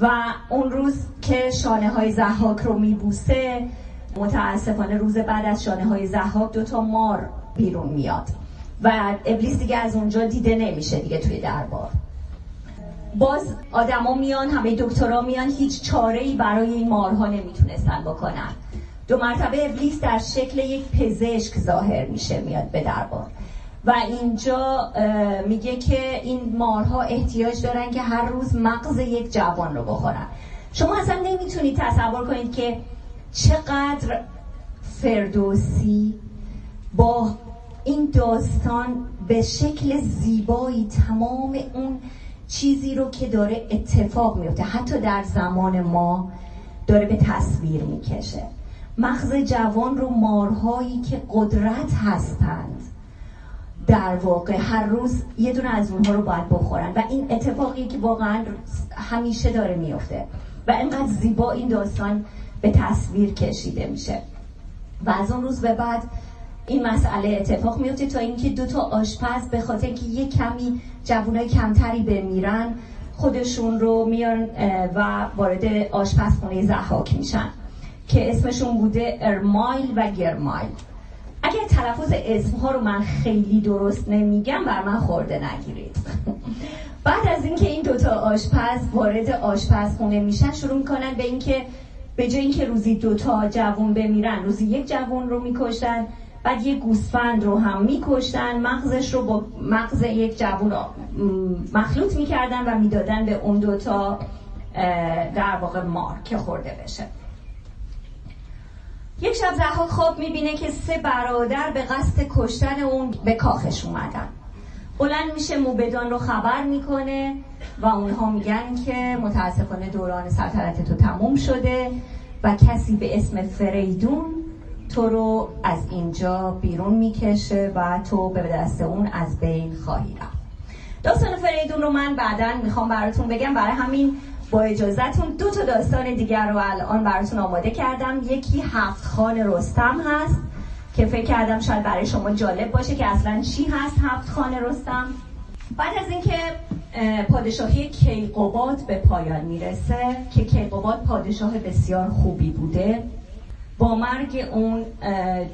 و اون روز که شانه های زحاک رو میبوسه متاسفانه روز بعد از شانه های زحاک دوتا مار بیرون میاد. و ابلیس دیگه از اونجا دیده نمیشه دیگه توی دربار. باز آدما میان همه دکترا میان هیچ چاره ای برای این مارها نمی‌تونستن بکنن. دو مرتبه ابلیس در شکل یک پزشک ظاهر میشه میاد به دربار. و اینجا میگه که این مارها احتیاج دارن که هر روز مغز یک جوان رو بخورن. شما اصلا نمی‌تونید تصور کنید که چقدر فردوسی با این داستان به شکل زیبایی تمام اون چیزی رو که داره اتفاق میفته. حتی در زمان ما داره به تصویر می‌کشه. مغز جوان رو مارهایی که قدرت هستند در واقع هر روز یه دونه از اونها رو باید بخورن. و این اتفاقی که واقعا همیشه داره میفته. و اینقدر زیبا این داستان به تصویر کشیده میشه. و از اون روز به بعد این مسئله اتفاق میفته تا اینکه دو تا آشپز به خاطر که یه کمی جوانای کمتری بمیرن خودشون رو میان و وارد آشپزخونه زحاک میشن که اسمشون بوده ارمایل و گرمایل. اگر تلفظ اسمها رو من خیلی درست نمیگم بر من خورده نگیرید. بعد از اینکه این دوتا آشپز وارد آشپزخونه میشن شروع می‌کنن به اینکه به جای اینکه روزی دوتا جوون بمیرن روزی یک جوون رو میکشتن بعد یه گوسفند رو هم میکشتن مغزش رو با مغز یک جوون مخلوط می‌کردن و می‌دادن به اون دوتا در واقع مار که خورده بشه. یک شب زحاک خواب می‌بینه که سه برادر به قصد کشتن اون به کاخش اومدن. بلند میشه موبدان رو خبر می‌کنه و اونها میگن که متاسفانه دوران سلطنت تو تموم شده و کسی به اسم فریدون تو رو از اینجا بیرون می‌کشه و تو به دست اون از بین خواهی رفت. داستان فریدون رو من بعدا می‌خوام براتون بگم. برای همین با اجازهتون دو تا داستان دیگر رو الان براتون آماده کردم. یکی هفت خان رستم هست که فکر کردم شاید برای شما جالب باشه که اصلا چی هست هفت خان رستم. بعد از اینکه پادشاهی کیقوباد به پایان می‌رسه که کیقوباد پادشاه بسیار خوبی بوده با مرگ اون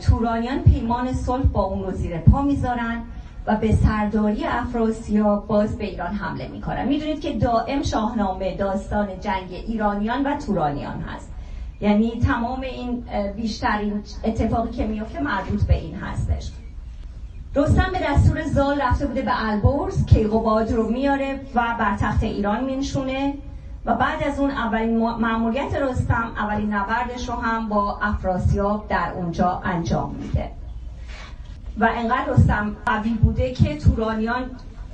تورانیان پیمان صلح با اون رو زیر پا می‌ذارن. و به سرداری افراسیاب باز به ایران حمله می‌کنن می‌دونید که دائم شاهنامه داستان جنگ ایرانیان و تورانیان هست. یعنی تمام این بیشترین اتفاقی که میفته مربوط به این هستش. رستم به دستور زال رفته بوده به البرز کیقوباد رو میاره و بر تخت ایران مینشونه. و بعد از اون اولین معمولیت رستم اولین نبردش رو هم با افراسیاب در اونجا انجام میده. و انقدر رستم قوی بوده که تورانیان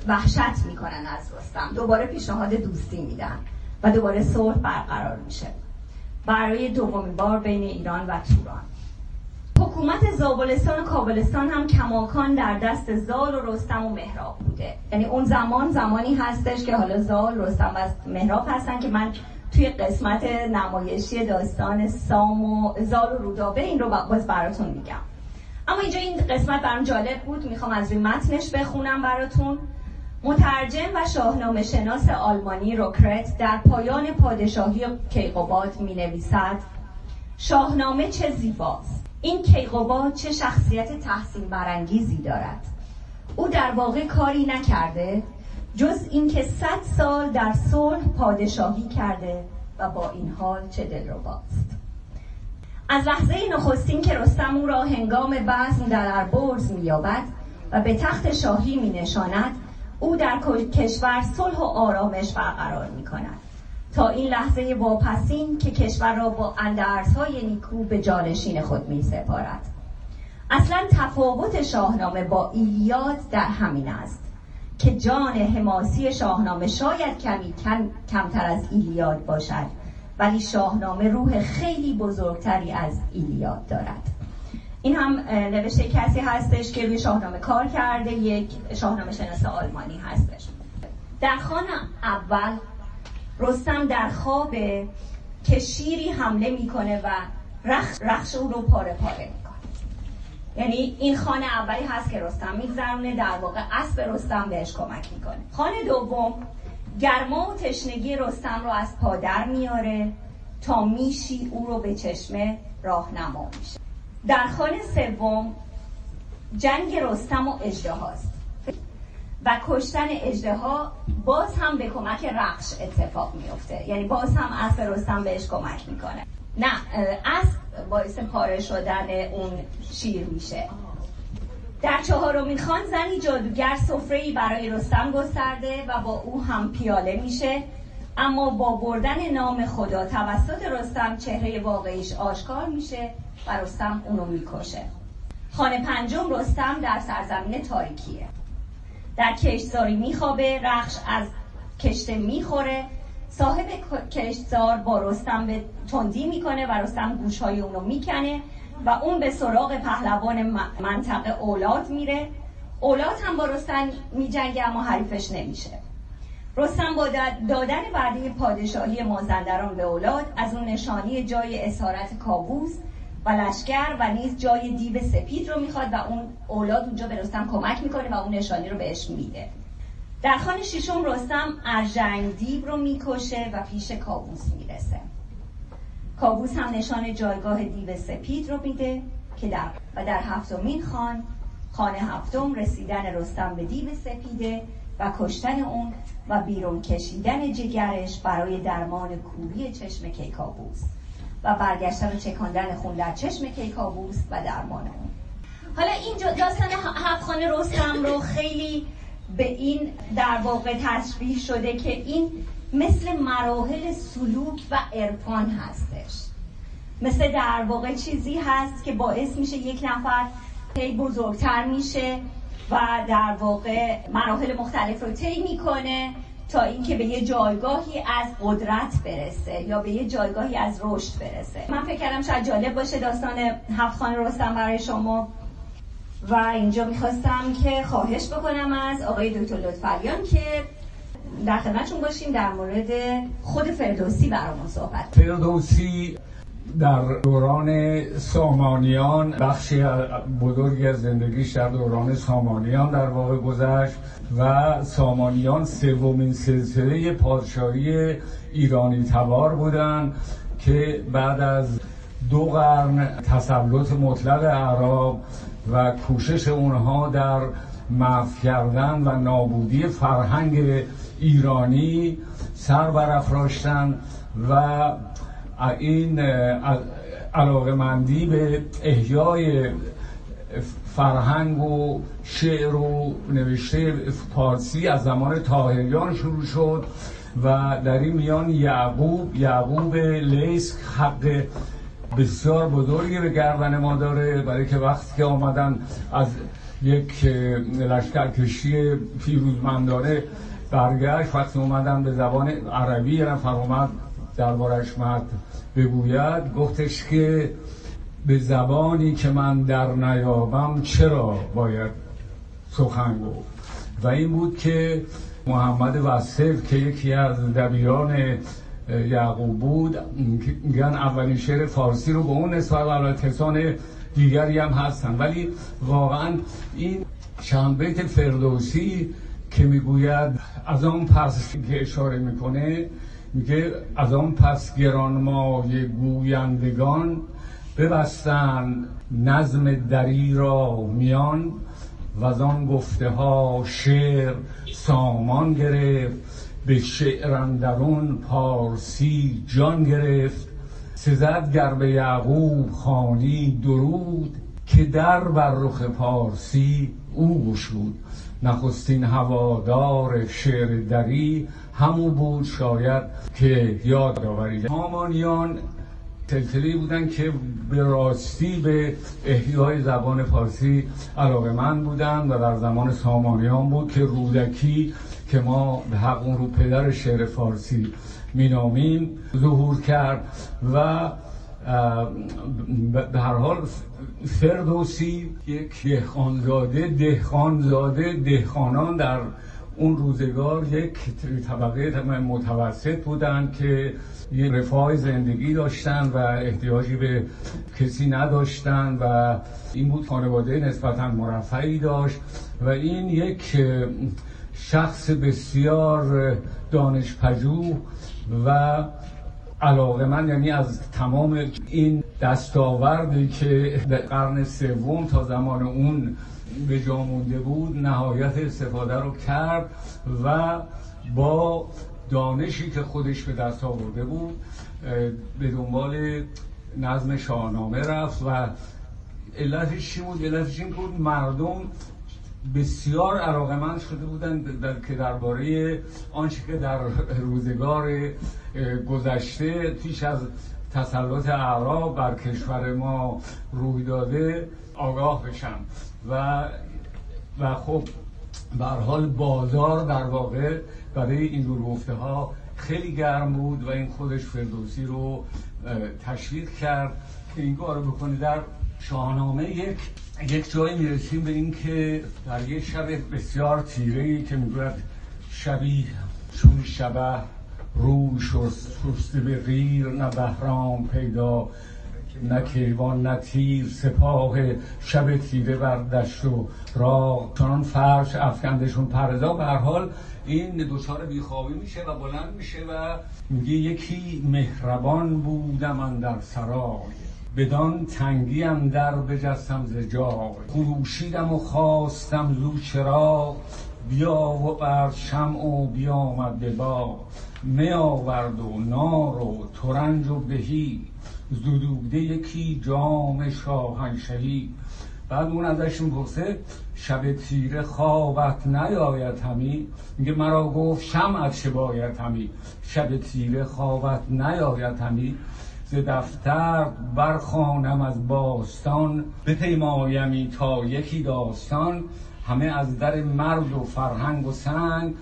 وحشت می‌کنن از رستم. دوباره پیشنهاد دوستی میدن و دوباره صلح برقرار میشه. برای دومین بار بین ایران و توران. حکومت زابلستان و کابلستان هم کماکان در دست زال و رستم و مهراب بوده. یعنی اون زمان زمانی هستش که حالا زال رستم و مهراب هستن که من توی قسمت نمایشی داستان سام و زال و رودابه این رو باز براتون میگم. اما اینجا این قسمت برام جالب بود. می‌خوام از روی متنش بخونم براتون. مترجم و شاهنامه شناس آلمانی روکرت در پایان پادشاهی کیقوباد می نویسد شاهنامه چه زیباست. این کیقوباد چه شخصیت تحسین برانگیزی دارد. او در واقع کاری نکرده جز اینکه صد سال در صلح پادشاهی کرده و با این حال چه دلرباست. از لحظه نخستین که رستم او را هنگام بزم در اربرز مییابد و به تخت شاهی می نشاند او در کشور صلح و آرامش برقرار می کند تا این لحظه واپسین که کشور را با اندرزهای نیکو به جانشین خود می سپارد اصلا تفاوت شاهنامه با ایلیاد در همین است که جان حماسی شاهنامه شاید کمی کمتر از ایلیاد باشد. ولی شاهنامه روح خیلی بزرگتری از ایلیاد دارد. این هم نوشته کسی هستش که روی شاهنامه کار کرده یک شاهنامه شناس آلمانی هستش. در خان اول رستم در خواب که شیری حمله می‌کنه و رخ رخش او رو پاره پاره می‌کنه. یعنی این خانه اولی هست که رستم میگذرونه در واقع اسب رستم بهش کمک می‌کنه. خانه دوم گرما و تشنگی رستم رو از پادر میاره تا میشی او رو به چشمه راهنما میشه. در خانه سوم جنگ رستم و اجدهاست و کشتن اجدها باز هم به کمک رخش اتفاق میفته. یعنی باز هم اسب رستم بهش کمک می‌کنه. نه اسب باعث پاره شدن اون شیر میشه. در چهارمین خان زنی جادوگر سفره برای رستم گسترده و با او هم پیاله میشه. اما با بردن نام خدا توسط رستم چهره واقعیش آشکار میشه و رستم اونو می‌کشه. خانه پنجم رستم در سرزمین تاریکیه. در کشتزاری میخوابه رخش از کشته می‌خوره. صاحب کشتزار با رستم به تندی می‌کنه و رستم گوشهای اونو می‌کنه. و اون به سراغ پهلوان منطقه اولاد میره. اولاد هم با رستم میجنگه اما حریفش نمیشه. رستم با دادن وعده پادشاهی مازندران به اولاد از اون نشانی جای اسارت کابوس و لشکر و نیز جای دیو سپید رو می‌خواد و اون اولاد اونجا به رستم کمک می‌کنه و اون نشانی رو بهش میده. در خان ششم رستم ارژنگ دیو رو می‌کشه و پیش کابوس می‌رسه. کابوس هم نشان جایگاه دیو سپید رو میده که در و در هفتمین خان خانه هفتم رسیدن رستم به دیو سپیده و کشتن اون و بیرون کشیدن جگرش برای درمان کوری چشم کیکابوس و برگشتن و چکاندن خون در چشم کیکابوس و درمان اون. حالا این داستان هفت خانه رستم رو خیلی به این در واقع تشبیه شده که این مثل مراحل سلوک و عرفان هستش. مثل در واقع چیزی هست که باعث میشه یک نفر هی بزرگتر میشه و در واقع مراحل مختلف رو طی می‌کنه تا اینکه به یه جایگاهی از قدرت برسه یا به یه جایگاهی از رشد برسه. من فکر کردم شاید جالب باشه داستان هفت خانه رستم برای شما. و اینجا می‌خواستم که خواهش بکنم از آقای دکتر لطفالیان که در خدمتشون باشیم در مورد خود فردوسی برامون صحبت
فردوسی در دوران سامانیان بخشی بزرگی از زندگیش در دوران سامانیان در واقع گذشت و سامانیان سومین سلسله پادشاهی ایرانی تبار بودند که بعد از دو قرن تسلط مطلق عرب و کوشش اونها در محو کردن و نابودی فرهنگ ایرانی سر برافراشتن و این علاقمندی به احیای فرهنگ و شعر و نوشته فارسی از زمان تاهریان شروع شد و در این میان یعقوب یعقوب لیس حق بسیار بزرگی به گردن ما داره برای که وقتی که آمدن از یک لشکرکشی پیروزمندانه برگشت وقتی اومدن به زبان عربی نفر اومد دربارش مد بگوید گفتش که به زبانی که من در نیابم چرا باید سخن گفت؟ و این بود که محمد وصف که یکی از دبیران یعقوب بود میگن اولین شعر فارسی رو به اون نسبت و کسان دیگری هم هستن. ولی واقعا این چند بیت فردوسی که می‌گوید از آن پس که اشاره می‌کنه میگه از آن پس گرانمای گویندگان ببستن نظم دری را میان و از آن گفته ها شعر سامان گرفت به شعر اندرون پارسی جان گرفت. سزد گر یعقوب خانی درود که در بر رخ پارسی او گشود. نخستین هوادار شعر دری همو بود شاید که یاد آورید. هامانیان سلسله بودن که به راستی به احیای زبان فارسی علاقه من بودن و در زمان سامانیان بود که رودکی که ما به حق اون رو پدر شعر فارسی مینامیم ظهور کرد و به هر حال فردوسی یک دهخانزاده دهخانزاده دهخانان در اون روزگار یک طبقه متوسط بودن که یه رفاه زندگی داشتن و احتیاجی به کسی نداشتن و این بود خانواده نسبتا مرفعی داشت و این یک شخص بسیار دانش پژوه و علاقه من یعنی از تمام این دستاوردی که در قرن سوم تا زمان اون به جا مونده بود نهایت استفاده رو کرد و با دانشی که خودش به دست آورده بود به دنبال نظم شاهنامه رفت و علتش چی بود؟ علتش این بود مردم بسیار علاقمند شده بودند در که درباره آنچه که در روزگار گذشته پیش از تسلط اعراب بر کشور ما روی داده آگاه بشن و و خب به حال بازار در واقع برای این جور گفته ها خیلی گرم بود و این خودش فردوسی رو تشویق کرد که این کار بکنه در شاهنامه یک یک جایی می‌رسیم به اینکه در یک شب بسیار تیره ای که می‌گوید شبی چون شبه روی شسته به غیر نه بهرام پیدا نه کیوان نه تیر سپاه شب تیره بر دشت و راه چنان فرش افکندشون پردا. به حال این دچار بیخوابی میشه و بلند میشه و میگه یکی مهربان بودم من در سرای. بدان تنگی در بجستم ز جای. خروشیدم و خواستم زو چرا بیا و بر شمع و بیامد به با. می آورد و نار و ترنج و بهی زدوده یکی جام شاهنشهی. بعد اون ازش می‌پرسه شب تیره خوابت نیاید همی؟ میگه مرا گفت شمعت چه باید همی؟ شب تیره خوابت نیاید همی؟ ز دفتر برخانم از باستان بپیمایمی تا یکی داستان. همه از در مرد و فرهنگ و سنگ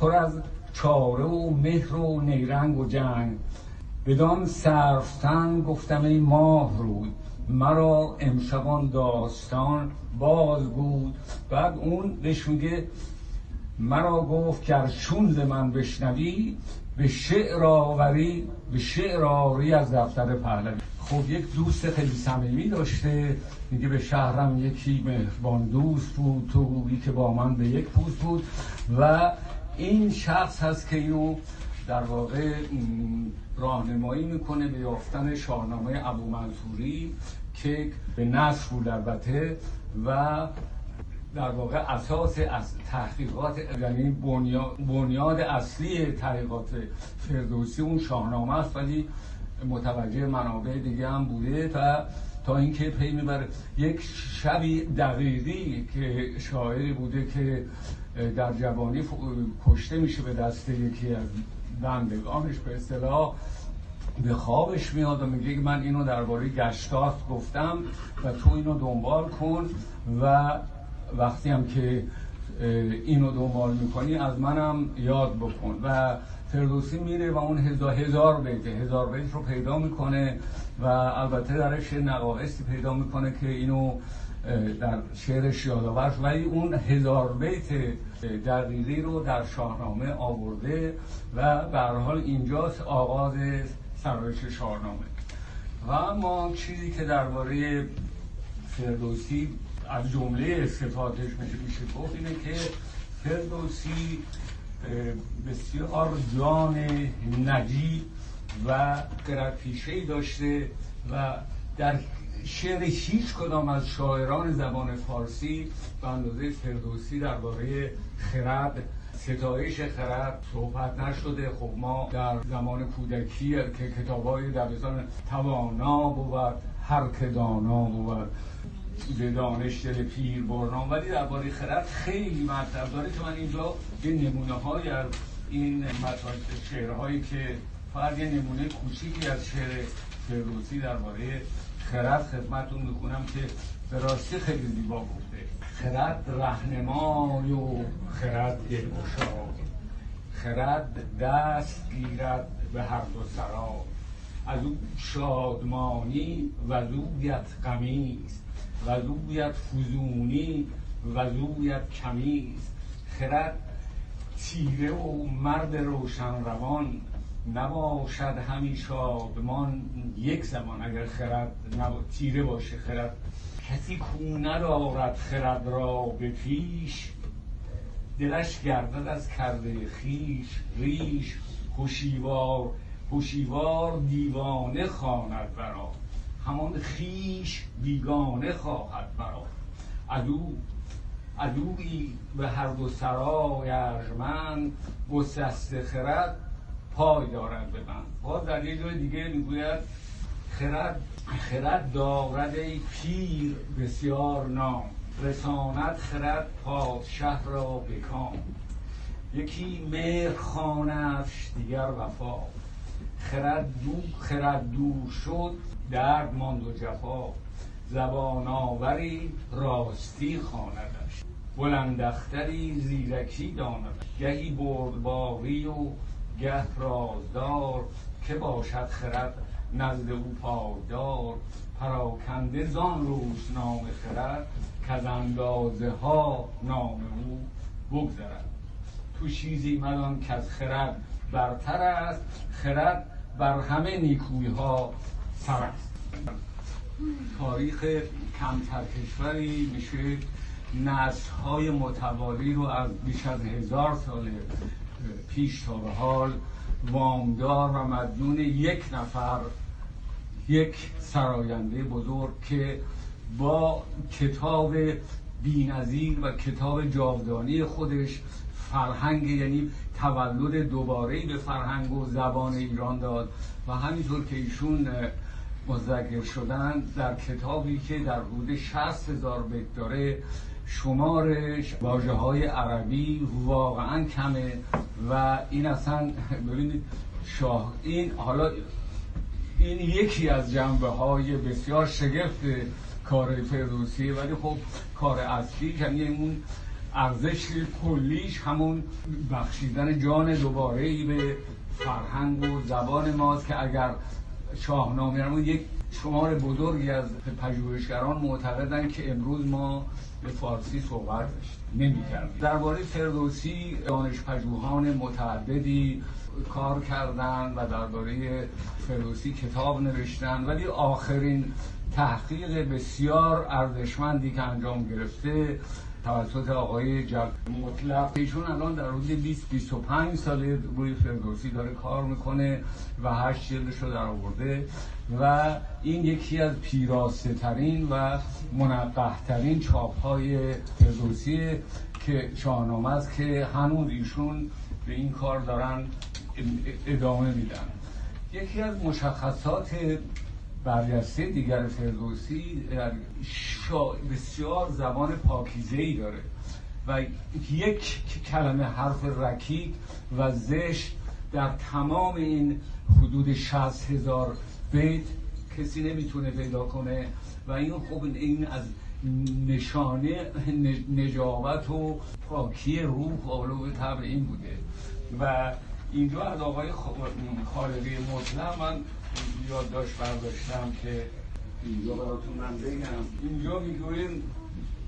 پر از چاره و مهر و نیرنگ و جنگ. بدان صرفتن گفتم ای ماه رود مرا امشبان داستان باز بود. بعد اون بهش میگه مرا گفت که چون ز من بشنوی به شعر آوری به شعر آوری از دفتر پهلوی. خب یک دوست خیلی صمیمی داشته میگه به شهرم یکی مهربان دوست بود تو که با من به یک پوست بود. و این شخص هست که اینو در واقع راهنمایی می‌کنه به یافتن شاهنامه ابو منصوری که به نصر بود البته و در واقع اساس از تحقیقات یعنی بنیاد اصلی تحقیقات فردوسی اون شاهنامه است ولی متوجه منابع دیگه هم بوده و تا اینکه پی می‌بره. یک شبی دقیقی که شاعری بوده که در جوانی کشته میشه به دست یکی از بندگانش به اصطلاح به خوابش میاد و میگه من اینو درباره گشتات گفتم و تو اینو دنبال کن و وقتی هم که اینو دنبال می‌کنی از منم یاد بکن. و فردوسی میره و اون هزار, هزار بیت هزار بیت رو پیدا می‌کنه و البته درش نقایصی پیدا می‌کنه که اینو در شعرش یادآور. ولی اون هزار بیت دقیقی رو در شاهنامه آورده و به حال اینجاست آغاز سرایش شاهنامه. و ما چیزی که درباره فردوسی از جمله صفاتش میشه. گفت اینه که فردوسی بسیار جان نجیب و قرد داشته و در شعر هیچ کدام از شاعران زبان فارسی به اندازه فردوسی درباره خرد ستایش خرد صحبت نشده. خب ما در زمان کودکی که کتابای دبستان توانا بود هر که دانا بود. به دانش دل پیر برنام ولی درباره خرد خیلی مطلب داره که من اینجا یه نمونه های از این شعرهایی که فقط یه نمونه کوچیکی از شعر فردوسی درباره خرد خدمتون می‌کنم که به راستی خیلی زیبا گفته. خرد رهنمای و خرد دلگشا خرد دست گیرد به هر دو سرا. از او شادمانی و زویت غمیست و زویت فزونی و زویت کمیست خرد تیره و مرد روشن روان نباشد همی شادمان یک زمان اگر خرد تیره باشه خرد. کسی کو ندارد خرد را به پیش دلش گردد از کرده خیش ریش هوشیوار هوشیوار دیوانه خواند برا. همان خیش بیگانه خواهد برا عدو عدوی به هر دو سرای ارجمند گسست خرد پای دارد به من باز در یه جای دیگه می‌گوید خرد خرد دارد ای پیر بسیار نام. رسانت خرد پادشه را بکام یکی مهر خانش دیگر وفا. خرد دو خرد دور شد درد ماند و جفا. زبان آوری راستی خواندش. بلندختری زیرکی داند گهی بردباری و گه رازدار که باشد خرد نزد او پایدار. پراکنده زان روز نام خرد که از اندازه ها نام او بگذرد. تو چیزی مدان که از خرد برتر است. خرد بر همه نیکوی ها سر است تاریخ کمتر کشوری میشه نسل های متوالی رو از بیش از هزار سال پیش تا به حال وامدار و مدیون یک نفر یک سراینده بزرگ که با کتاب بینظیر و کتاب جاودانی خودش فرهنگ یعنی تولد دوباره به فرهنگ و زبان ایران داد و همینطور که ایشون مذکر شدن در کتابی که در حدود 60 هزار بیت داره شمارش واجه های عربی واقعا کمه و این اصلا ببینید شاه این حالا این یکی از جنبه های بسیار شگفت کار فردوسی ولی خب کار اصلی یعنی اون ارزش کلیش همون بخشیدن جان دوباره ای به فرهنگ و زبان ماست که اگر شاهنامه یک شمار بزرگی از پژوهشگران معتقدند که امروز ما به فارسی صحبت نمی‌کردیم. درباره فردوسی دانش پژوهان متعددی کار کردن و درباره فردوسی کتاب نوشتن ولی آخرین تحقیق بسیار ارزشمندی که انجام گرفته توسط آقای جل مطلق. ایشون الان در روز 20 25 سال روی فردوسی داره کار می‌کنه و هشت جلدش رو در آورده و این یکی از پیراسته ترین و منقه ترین چاپ های فردوسی که شاهنامه است که هنوز ایشون به این کار دارن ادامه میدن. یکی از مشخصات برجسته دیگر فردوسی بسیار زبان پاکیزه ای داره و یک کلمه حرف رکیک و زش در تمام این حدود 60 هزار بیت کسی نمی‌تونه پیدا کنه و این خب این از نشانه نجابت و پاکی روح و طبع این بوده. و اینجا از آقای خالقی مطلق من یادداشت برداشتم که اینجا براتون من بگم. اینجا می‌گوین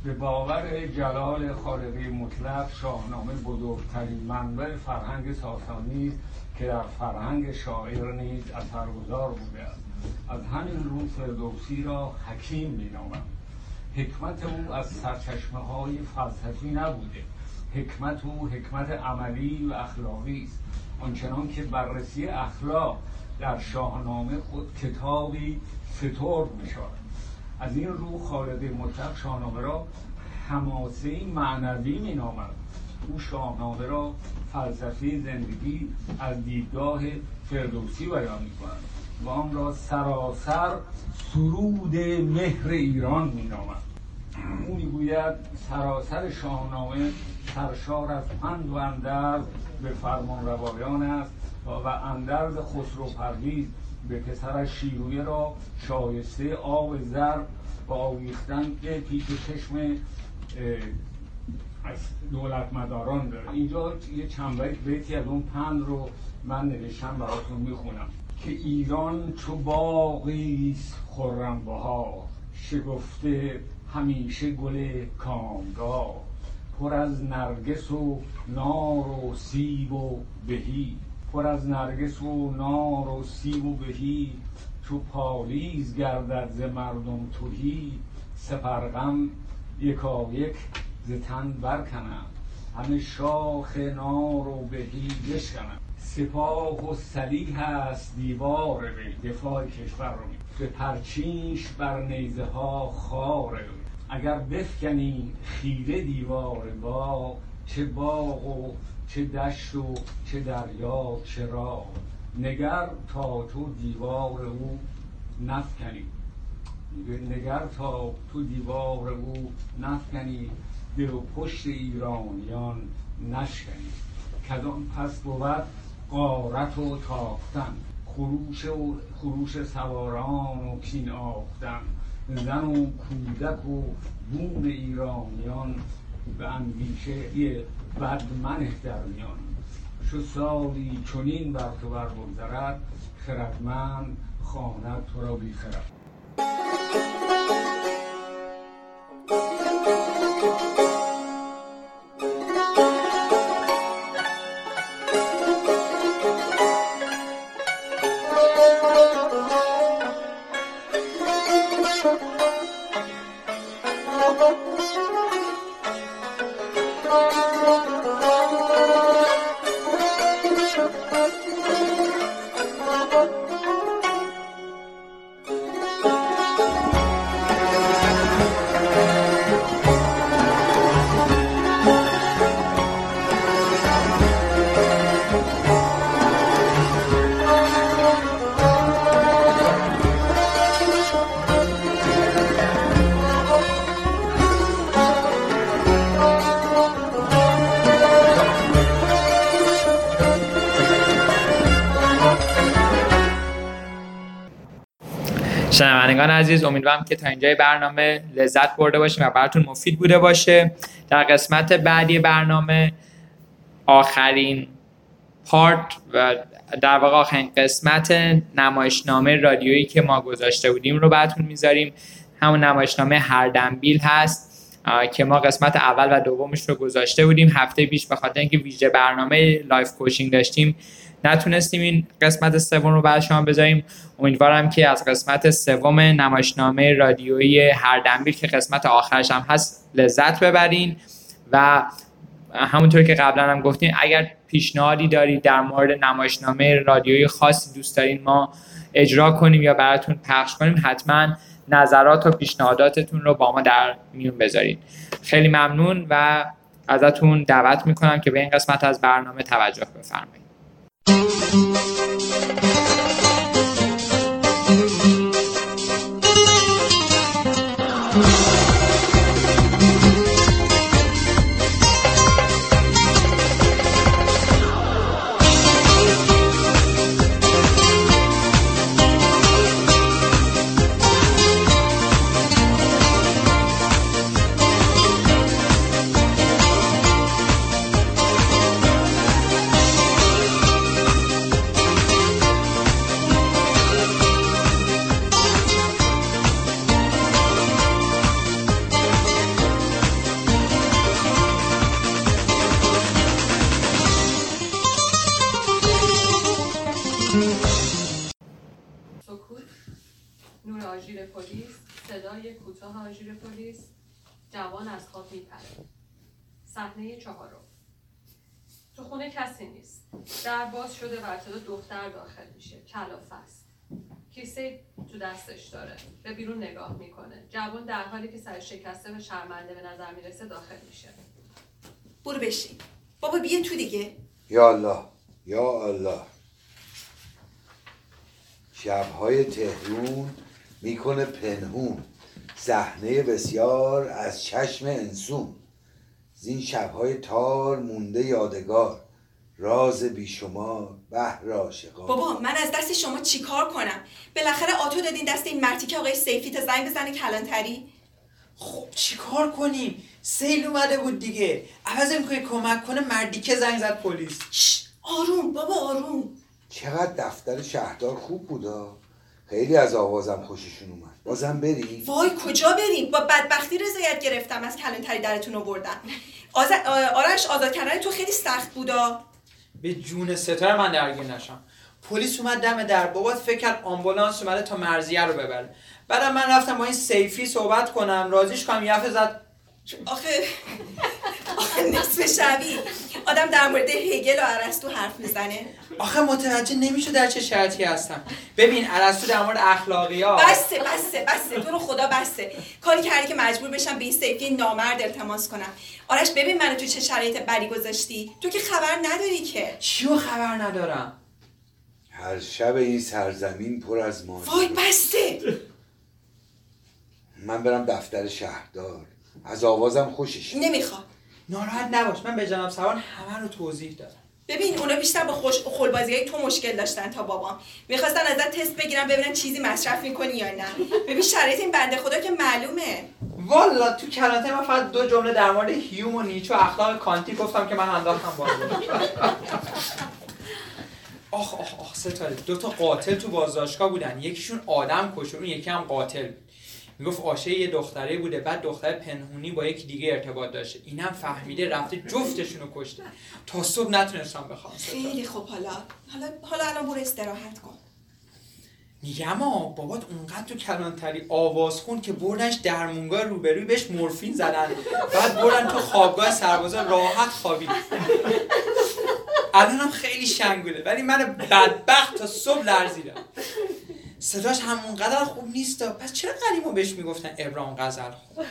به باور جلال خالقی مطلق شاهنامه بزرگترین منبع فرهنگ ساسانی که در فرهنگ شاعر نیز اثرگذار بوده است. از همین رو فردوسی را حکیم مینامم. حکمت او از سرچشمه های فلسفی نبوده. حکمت او حکمت عملی و اخلاقی است. آنچنان که بررسی اخلاق در شاهنامه خود کتابی سترد می از این رو خالد مطلق شاهنامه را حماسه معنوی می نامد او شاهنامه را فلسفه زندگی از دیدگاه فردوسی بیان می کند و آن را سراسر سرود مهر ایران می نامد او می‌گوید سراسر شاهنامه سرشار از پند و اندرز به فرمان روایان است و اندرز خسرو پرویز به پسرش شیرویه را شایسته آب زر و آویختن به پیش چشم دولت مداران داره. اینجا یه چند بیتی از اون پند رو من نوشتم براتون می‌خونم. که ایران چو باقی خرم بها شگفته همیشه گل کامگاه پر از نرگس و نار و سیب و بهی. پر از نرگس و نار و سیب و بهی چو پالیز گردد ز مردم توهی سپرغم یکا یک ز تن برکنم. همه شاخ نار و بهی بشکنم. سپاه و سلیح هست دیوار وی دفاع کشور رو. به پرچینش بر نیزه ها خار اگر بفکنی خیره دیوار با چه باغ و چه دشت و چه دریا چه راه. نگر تا تو دیوار او نفکنی. نگر تا تو دیوار او نفکنی. دل و پشت ایرانیان نشکنی. کدام پس بود قارت و تاختن. خروش و خروش سواران و کین آختن زن و کودک و بوم ایرانیان به اندیشه بد منه در میان. چو سالی چنین بر تو بر بگذرد خردمند خواند تو را بی
شنوندگان عزیز امیدوارم که تا اینجای برنامه لذت برده باشیم و براتون مفید بوده باشه. در قسمت بعدی برنامه آخرین پارت و در واقع آخرین قسمت نمایشنامه رادیویی که ما گذاشته بودیم رو براتون می‌ذاریم. همون نمایشنامه هردمبیل هست. که ما قسمت اول و دومش رو گذاشته بودیم. هفته پیش به خاطر اینکه ویژه برنامه life coaching داشتیم نتونستیم این قسمت سوم رو برای شما بذاریم. امیدوارم که از قسمت سوم نمایشنامه رادیویی هر دنبیل که قسمت آخرش هم هست لذت ببرین. و همونطور که قبلا هم گفتیم اگر پیشنهادی دارید در مورد نمایشنامه رادیویی خاصی دوست دارین ما اجرا کنیم یا براتون پخش کنیم حتما نظرات و پیشنهاداتتون رو با ما در میون بذارید خیلی ممنون و ازتون دعوت می‌کنم که به این قسمت از برنامه توجه بفرمایید.
در باز شده و ابتدا دختر داخل میشه. کلافه است. کیسه تو دستش داره. به بیرون نگاه می‌کنه. جوان در حالی که سر شکسته و شرمنده به نظر می‌رسه داخل میشه.
برو بشین. بابا بیا تو دیگه.
یا الله. یا الله. شبهای تهرون می‌کنه پنهون. صحنه بسیار از چشم انسون. زین شبهای تار مونده یادگار. راز بیشمار بهر عاشقان.
بابا من از دست شما چیکار کنم؟ بالاخره آتو دادین دست این مرتی که آقای سیفی تا زنگ بزنه کلانتری.
خب چیکار کنیم؟ سیل اومده بود دیگه. عوض می‌کنی کمک کنه مردی که زنگ زد پلیس.
آروم بابا آروم.
چقدر دفتر شهردار خوب بودا خیلی از آوازم خوششون اومد. بازم بریم
وای کجا بریم؟ با بدبختی رضایت گرفتم از کلانتری درتون رو بردن آز... آرش آزاد کردن تو خیلی سخت بودا
به جون ستاره من درگیر نشم. پلیس اومد دم در بابات فکر کرد آمبولانس اومده تا مرزیه رو ببره. بعدم من رفتم با این سیفی صحبت کنم راضیش کنم یفه زد
آخه آخه نصف شبی. آدم در مورد هگل و ارسطو حرف می‌زنه.
آخه متوجه نمیشه در چه شرطی هستم. ببین ارسطو در مورد اخلاقیات
بسته بسته بسته تو رو خدا بسته کاری کردی که مجبور بشم به این سیفی نامرد التماس کنم. آرش ببین منو تو چه شرایط بدی گذاشتی. تو که خبر نداری که.
چیو خبر ندارم؟
هر شب این سرزمین پر از
وای
ماجرا
بسته
من برم دفتر شهردار. از آوازم خوشش میاد.
نمی‌خوام.
ناراحت نباش. من به جناب سوان همه رو توضیح دادم.
ببین اونا بیشتر با خوش خلبازی های تو مشکل داشتن تا بابام. می‌خواستن ازت تست بگیرن ببینن چیزی مصرف می‌کنی یا نه. ببین شرایط این بنده خدا که معلومه.
والا تو کلانته من فقط دو جمله در مورد هیوم و نیچه و اخلاق کانتی گفتم که من انداختم بالا آخ آخ آخ ستاره. دو تا قاتل تو بازداشتگاه بودن. یکیشون آدم کشون یکی هم قاتل بود. می‌گفت آشه یه دختره بوده بعد دختر پنهونی با یکی دیگه ارتباط داشته. اینم فهمیده رفته جفتشون رو کشته. تا صبح نتونستم بخوام.
خیلی خوب. حالا حالا حالا الان برو استراحت کن.
میگم آ بابات اونقدر تو کلانتری آواز خون که بردنش درمونگاه روبروی بهش مورفین زدن. بعد بردن تو خوابگاه سربازا راحت خوابید. الانم خیلی شنگوله ولی من بدبخت تا صبح لرزیدم. صداش همونقدر خوب نیست پس چرا قدیما بهش می‌گفتن ابرام غزل خون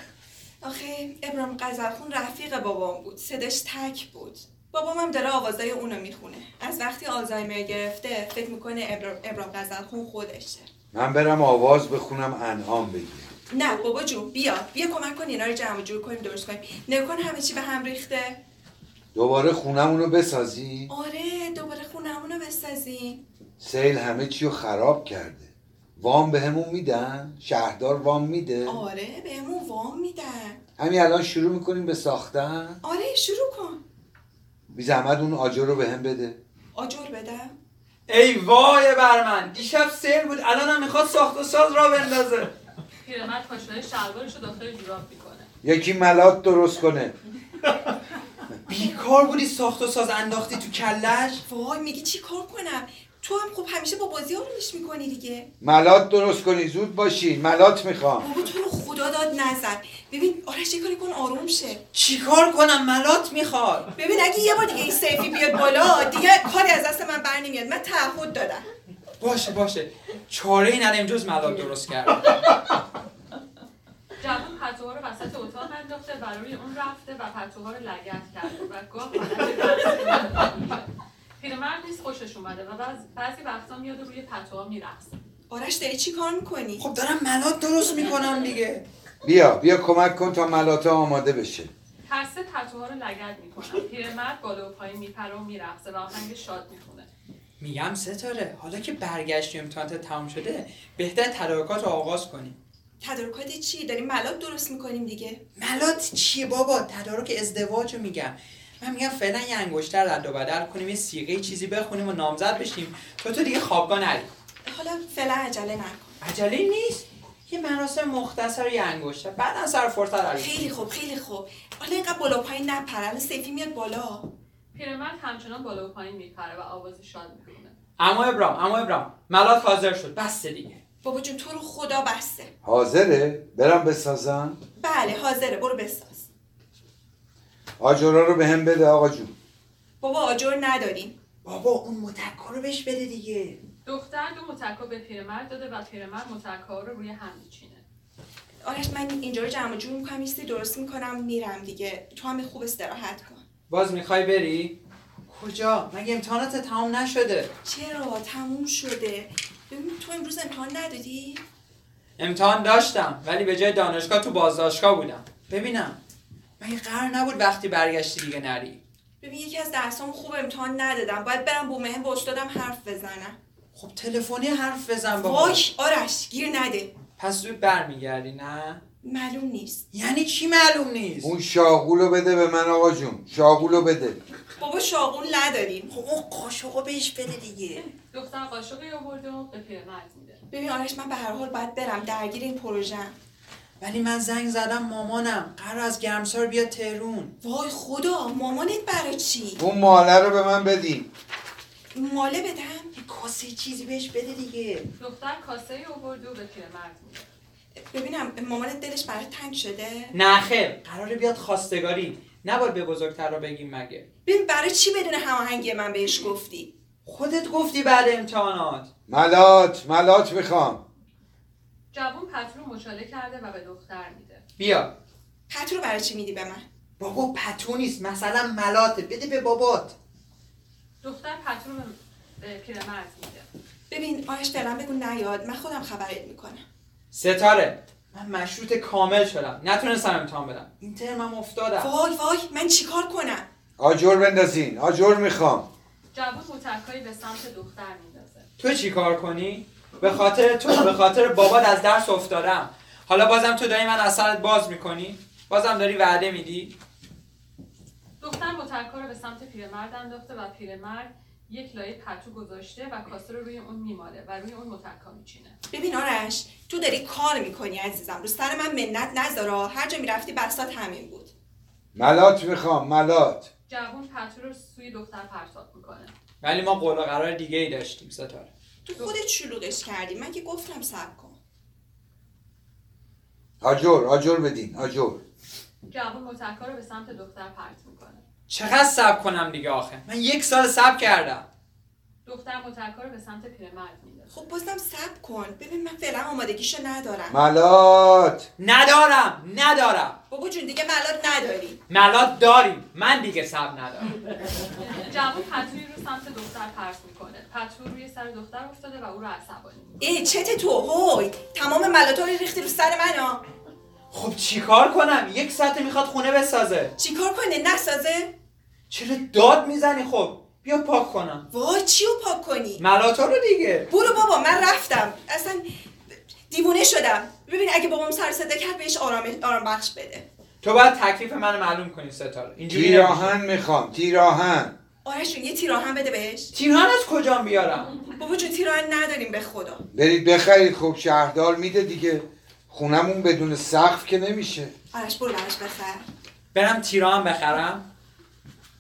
آخه ابرام قزلخون رفیق بابام بود صداش تک بود. بابام هم داره آوازای اونو می‌خونه. از وقتی آلزایمر گرفته فکر می‌کنه ابرام, ابرام قزلخون خودشه.
من برم آواز بخونم انعام بگیرم.
نه بابا جون بیا. بیا کمک کن اینا رو جمع و جور کنیم درست کنیم. نگاه کن همه چی به هم ریخته.
دوباره خونمون رو بسازی؟
آره دوباره خونمون رو بسازیم.
سیل همه چی رو خراب کرده. وام بهمون میدن؟ شهردار وام میده؟
آره بهمون وام میدن.
همین الان شروع می‌کنیم به ساختن.
آره شروع کن.
بی زحمت اون آجر رو بهم بده.
آجر بدم.
ای وای بر من. دیشب سیل بود الانم می‌خواد ساخت و ساز را بندازه.
پیرمرد پاشنه شلوارش رو داخل جوراب می‌کنه.
یکی ملات درست کنه.
بیکار بودی ساخت و ساز انداختی تو کلش؟
وای میگی چی کار کنم؟ تو هم خب همیشه با بازی آرومش می‌کنی دیگه.
ملات درست کنی زود باشین ملات می‌خوام.
بابا تو رو خدا داد نزن ببین آرش یه کاری کن آروم شه.
چیکار کنم؟ ملات می‌خواد.
ببین اگه یه بار دیگه این سیفی بیاد بالا دیگه کاری از دست من بر نمیاد. من تعهد دادم.
باشه باشه. چاره ای نداریم جز ملات درست کرد.
جوان پتوها رو وسط اتاق انداخته و روی اون رفته و پتوها رو لگت کرده و حالت پیرمرد نیست خوشش اومده و بعض- بعضی وقتا میاد و روی پتوها میرقصه.
آرش داری چی کار می‌کنی؟
خب دارم ملات درست می‌کنم دیگه.
بیا بیا کمک کن تا ملاته آماده بشه.
هر سه پتوها رو لگت می‌کنن پیرمرد بالا و پایین میپره و میرقصه و آهنگ شاد می‌خونه.
میگم ستاره حالا که برگشتی امتحانات تمام شده بهتر تدارکات رو آغاز کنیم
تدارکات چی؟ داریم ملات درست می‌کنیم دیگه.
ملات چیه بابا؟ تدارک ازدواج رو میگم. من میگم فعلا یه انگشتر رد و بدل کنیم یه سیغه چیزی بخونیم و نامزد بشیم. تا تو دیگه خوابگاه نری.
حالا فعلا عجله نکن.
عجله نیست. یه مراسم مختصر یه انگشتر. بعدا سر فرصت.
خیلی خوب خیلی خوب. حالا اینقدر بالا پایین نپر الان سیفی میاد بالا.
پیرمرد همچنان بالا و پایین میپره و آواز شاد می‌خونه
اما ابرام اما ابرام. ملات حاضر شد. بس دیگه.
بابا جون تو رو خدا بسته.
حاضره؟ برم بسازم؟
بله حاضره. برو بساز.
آجورا رو به هم بده آقا جون.
بابا آجر نداریم.
بابا اون متکا رو بهش بده دیگه.
دختر دو متکا به پیرمرد داده و پیرمرد متکا رو روی هم میچینه.
آرش من اینجا رو جمع و جور می‌کنم چیزی درست می‌کنم میرم دیگه. تو هم خوب استراحت کن.
باز می‌خوای بری؟ کجا؟ مگه امتحانات تمام نشده؟
چرا؟ تموم شده. ببین تو امروز امتحان ندادی؟
امتحان داشتم ولی به جای دانشگاه تو بازداشتگاه بودم. ببینم. مگه قرار نبود وقتی برگشتی دیگه نری.
ببین یکی از درسام خوب امتحان ندادم. باید برم با مهم با استادم حرف بزنم.
خب تلفنی حرف بزن با
وای آرش گیر نده.
پس زود برمیگردی نه؟
معلوم نیست.
یعنی چی معلوم نیست؟
اون شاغولو بده به من آقا جون. شاغولو بده.
بابا شاغول نداریم.
خب اون قاشقو بهش بده دیگه.
دختر قاشقی آورده و به پیرمرد میده.
ببین آرش من به هر حال باید برم درگیر این پروژه
ولی من زنگ زدم مامانم قرار از گرمسار بیاد تهرون.
وای خدا مامانت برای چی؟
اون ماله رو به من بدین
ماله بدم؟
یه کاسه چیزی بهش بده دیگه.
دختر کاسه ای آورده و به پیرمرد میده
ببینم مامانت دلش برای تنگ شده؟
نه خیر قراره بیاد خواستگاری. نباید به بزرگتر رو بگیم مگه.
ببین برای چی بدون هماهنگی من بهش گفتی؟
خودت گفتی بعد امتحانات.
ملات ملات می‌خوام.
جوون پتو رو مچاله کرده و به دختر میده.
بیا.
پتو رو برای چی میدی به من؟
بابا پتو نیست. مثلا ملاته. بده به بابات.
دختر پتو رو به پیرمرد میده.
ببین آرش فعلا بگو نیاد. من خودم خبرت می‌کنم.
ستاره. من مشروط کامل شدم. نتونستم امتحان بدم. این ترمم افتادم.
وای وای. من چیکار کنم؟
آجر بندازین. آجر می‌خوام.
جوون متکایی به سمت دختر میندازه.
تو چی کار کنی؟ به خاطر تو به خاطر بابات از درس افتادم. حالا بازم تو داری من از سرت باز می‌کنی؟ بازم داری وعده میدی؟
دختر متکا رو به سمت پیرمرد انداخته و پیرمرد یک لایه پتو گذاشته و کاسه رو روی اون میماله و روی اون متکا میچینه.
ببین آرش تو داری کار می‌کنی عزیزم. رو سر من منت نذارا هر جا می‌رفتی بسات همین بود.
ملات می‌خوام ملات.
جوون پتو رو سوی دختر پرتاب می‌کنه.
ولی ما قول و قرار دیگه ای داشتیم ستاره.
تو خودت شلوغش کردی. من که گفتم صبر کن.
آجر آجر بدین آجر.
جوون متکا رو به سمت دختر پرت می‌کنه.
چقدر صبر کنم دیگه آخه؟ من یک سال صبر کردم.
دختر متکا رو به سمت پیرمرد میندازه
خب بازم صبر کن. ببین من فعلا آمادگیشو ندارم.
ملات.
ندارم ندارم.
بابا جون دیگه ملات نداری.
ملات داریم. من دیگه صبر ندارم.
جوون پتوی رو سمت دختر پرت می‌کنه. پتو روی سر دختر افتاده و او رو عصبانی می‌کنه.
ای چته تو؟ هوی تمام ملاتا رو ریختی رو سر من ها
خب چیکار کنم؟ یک ساعته می‌خواد خونه بسازه.
چیکار کنه؟ نسازه؟
چرا داد می‌زنی؟ خب بیا پاک کنم.
وای چیو پاک کنی؟
ملاتا رو دیگه.
برو بابا من رفتم. اصلا دیوونه شدم. ببین اگه بابام سر صدا کرد بهش آرام آرام بخش بده.
تو باید تکلیف منو معلوم کنی ستاره اینجوری.
تیراهن می‌خوام تیراهن.
آرش یه تیراهن بده بهش.
تیرهن از کجا بیارم؟
بابا جون تیراهن نداریم به خدا.
برید بخرید خب شهردار میده دیگه. خونمون بدون سقف که نمیشه.
آرش برو براش بخر.
برم تیرهن بخرم.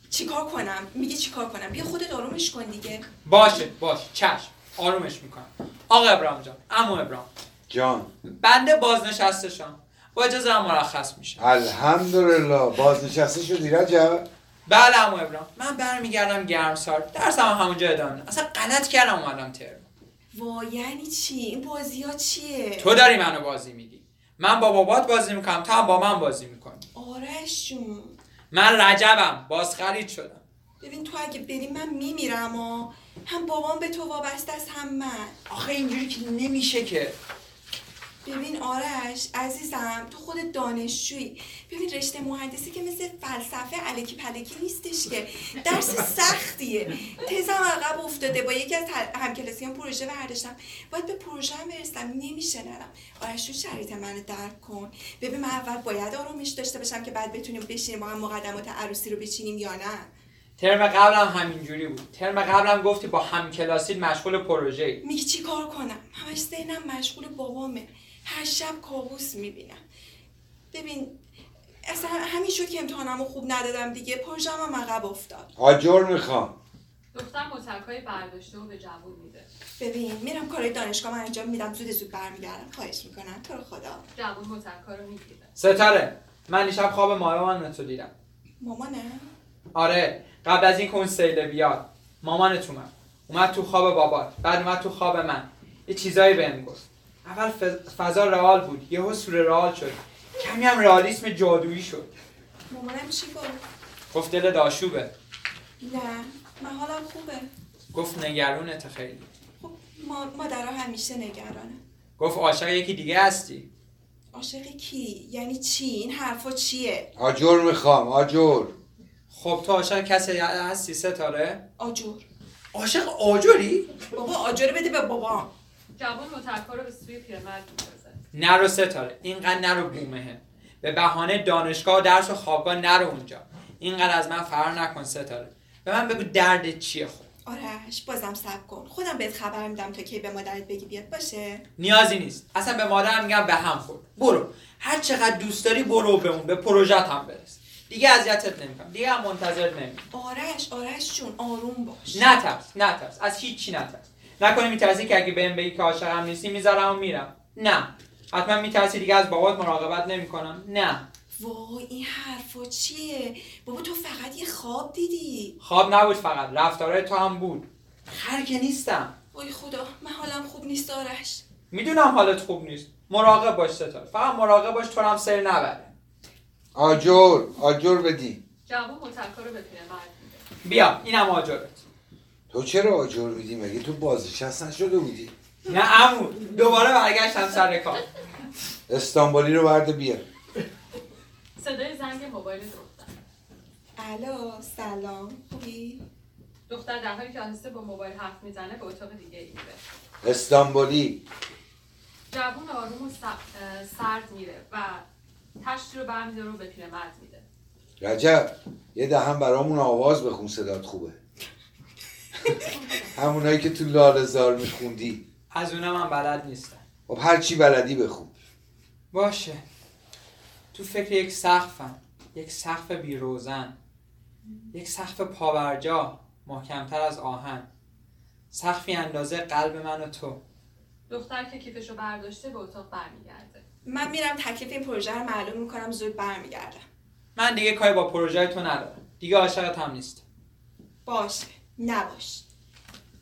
چیکار کنم؟ میگی چیکار کنم؟ بیا خودت آرومش کن دیگه.
باشه باشه. چشم. آرومش می‌کنم. آقا ابراهیم جان امو ابراهیم.
جان.
بنده بازنشسته شم با اجازه مرخص میشه.
الحمدلله. بازنشسته شدی رجب؟
بله امو ابراهیم. من برمیگردم گرمسار درسم هم همونجا ادامه اصلا غلط کردم اومدم ترم
وای یعنی چی؟ این بازی ها چیه؟
تو داری منو بازی میدی من با بابات بازی می‌کنم تو هم با من بازی می‌کنی.
آرش جون.
من رجبم. باز خرید شدم.
ببین تو اگه بری من میمیرم و هم بابام به تو وابسته است هم من.
آخه اینجوری که نمیشه که.
ببین آرش عزیزم تو خود دانشجویی. ببین رشته مهندسی که مثل فلسفه علکی پلکی نیستش که. درس سختیه. تزم عقب افتاده. با یکی از همکلاسیان پروژه برداشتم. باید به پروژه هم برسم. نمیشه نرم. آرش تو شرایط منو درک کن. ببین من اول باید آرامش داشته باشم که بعد بتونیم بشینیم با هم مقدمات عروسی رو بچینیم یا نه.
ترم قبلم همینجوری بود. ترم قبلم گفتی با همکلاسی مشغول پروژه
میگی چی کار کنم؟ همش ذهنم مشغول بابامه. هر شب کابوس می‌بینم. ببین اصلا همین شد که امتحانمو خوب ندادم دیگه. پروژم هم عقب افتاد.
آجر می‌خوام.
دختر مترکای برداشته و به جوون میده.
ببین میرم کارهای دانشگاه من انجام میدم. زود زود برمیگردم. خواهش می‌کنم. تو رو خدا.
جوون مترکا رو می‌گیره.
ستاره من دیشب خواب مامان تو دیدم.
مامانه؟
آره قبل از این که اون سیله بیاد. مامانت اومد اومد تو خواب بابات. بعد اومد تو خواب من. یه چیزایی بهم گفت. اول فضا رئال بود یهو سور رئال شد. کمی هم رئالیسم جادویی شد.
مامانم چی گفت؟
گفت دل داشوبه
نه من حالم خوبه.
گفت نگرونت خیلی.
خب ما مادرها همیشه نگرانه
گفت عاشق یکی دیگه هستی؟
عاشق کی؟ یعنی چی؟ این حرفا چیه؟
آجر می‌خوام آجر.
خب تو عاشق کسی هستی؟ ستاره؟
آجور
عاشق آجری؟
بابا آجر بده به بابا
جوون مترکا رو به سوی پیرمرد میندازه.
نرو ستاره اینقدر نرو بومه به بهانه دانشگاه و درس و خوابگاه نرو اونجا. اینقدر از من فرار نکن ستاره به من بگو درد چیه خب؟
آرش بازم صبر کن. خودم بهت خبر میدم تا کی به مادرت بگی بیاد باشه.
نیازی نیست. اصلا به مادرم میگم به هم خورد. برو. هر چقدر دوست داری برو به اون به پروژت هم برس. دیگه اذیتت نمی‌کنم. دیگه هم منتظر نمیم
آرش آرش جون آروم باش.
نترس نترس. از هیچی نترس. نکنی میترسی که اگه بهم بگی که عاشقم نیستی می‌ذارم و میرم. نه. حتما میترسی دیگه از بابات مراقبت نمی‌کنم. نه.
وای این حرفا چیه؟ بابا تو فقط یه خواب دیدی.
خواب نبود فقط رفتارهای تو هم بود. خر که نیستم.
وای خدا من حالم خوب نیست آرش.
می‌دونم حالت خوب نیست. مراقب باش ستاره. فقط مراقب باش تو هم سیر نبره.
آجر آجر بدی.
جوون مترکا رو پیرمرد میده.
بیا اینم آجرت.
تو چرا آجر میدی؟ مگه تو بازنشست نشده بودی؟
نه عمو دوباره برگشتم سر کار.
استانبولی رو برده بیار.
صدای زنگ موبایل دختر.
الو سلام خوبی؟
دختر در حالی که آهسته با موبایل حرف می‌زنه به اتاق دیگه ای میره.
استانبولی.
جوون آروم و سرد میره و تشتی رو برمیداره و به پیرمرد میده.
رجب یه دهم برامون آواز بخون صدات خوبه. همونایی که تو لالزار میخوندی.
از اونم من بلد نیستم
خب هر چی بلدی بخون.
باشه. تو فکر یک سقفم. یک سقف بیروزن. یک سقف پاورجا. محکمتر از آهن. سقفی اندازه قلب من و تو.
دختر که کیفش رو برداشته به اتاق برمیگرده.
من میرم تکلیف این پروژه رو معلوم می‌کنم زود برمیگردم
من دیگه کاری با پروژه تو ندارم. دیگه عاشقت هم نیست.
باشه. نباش.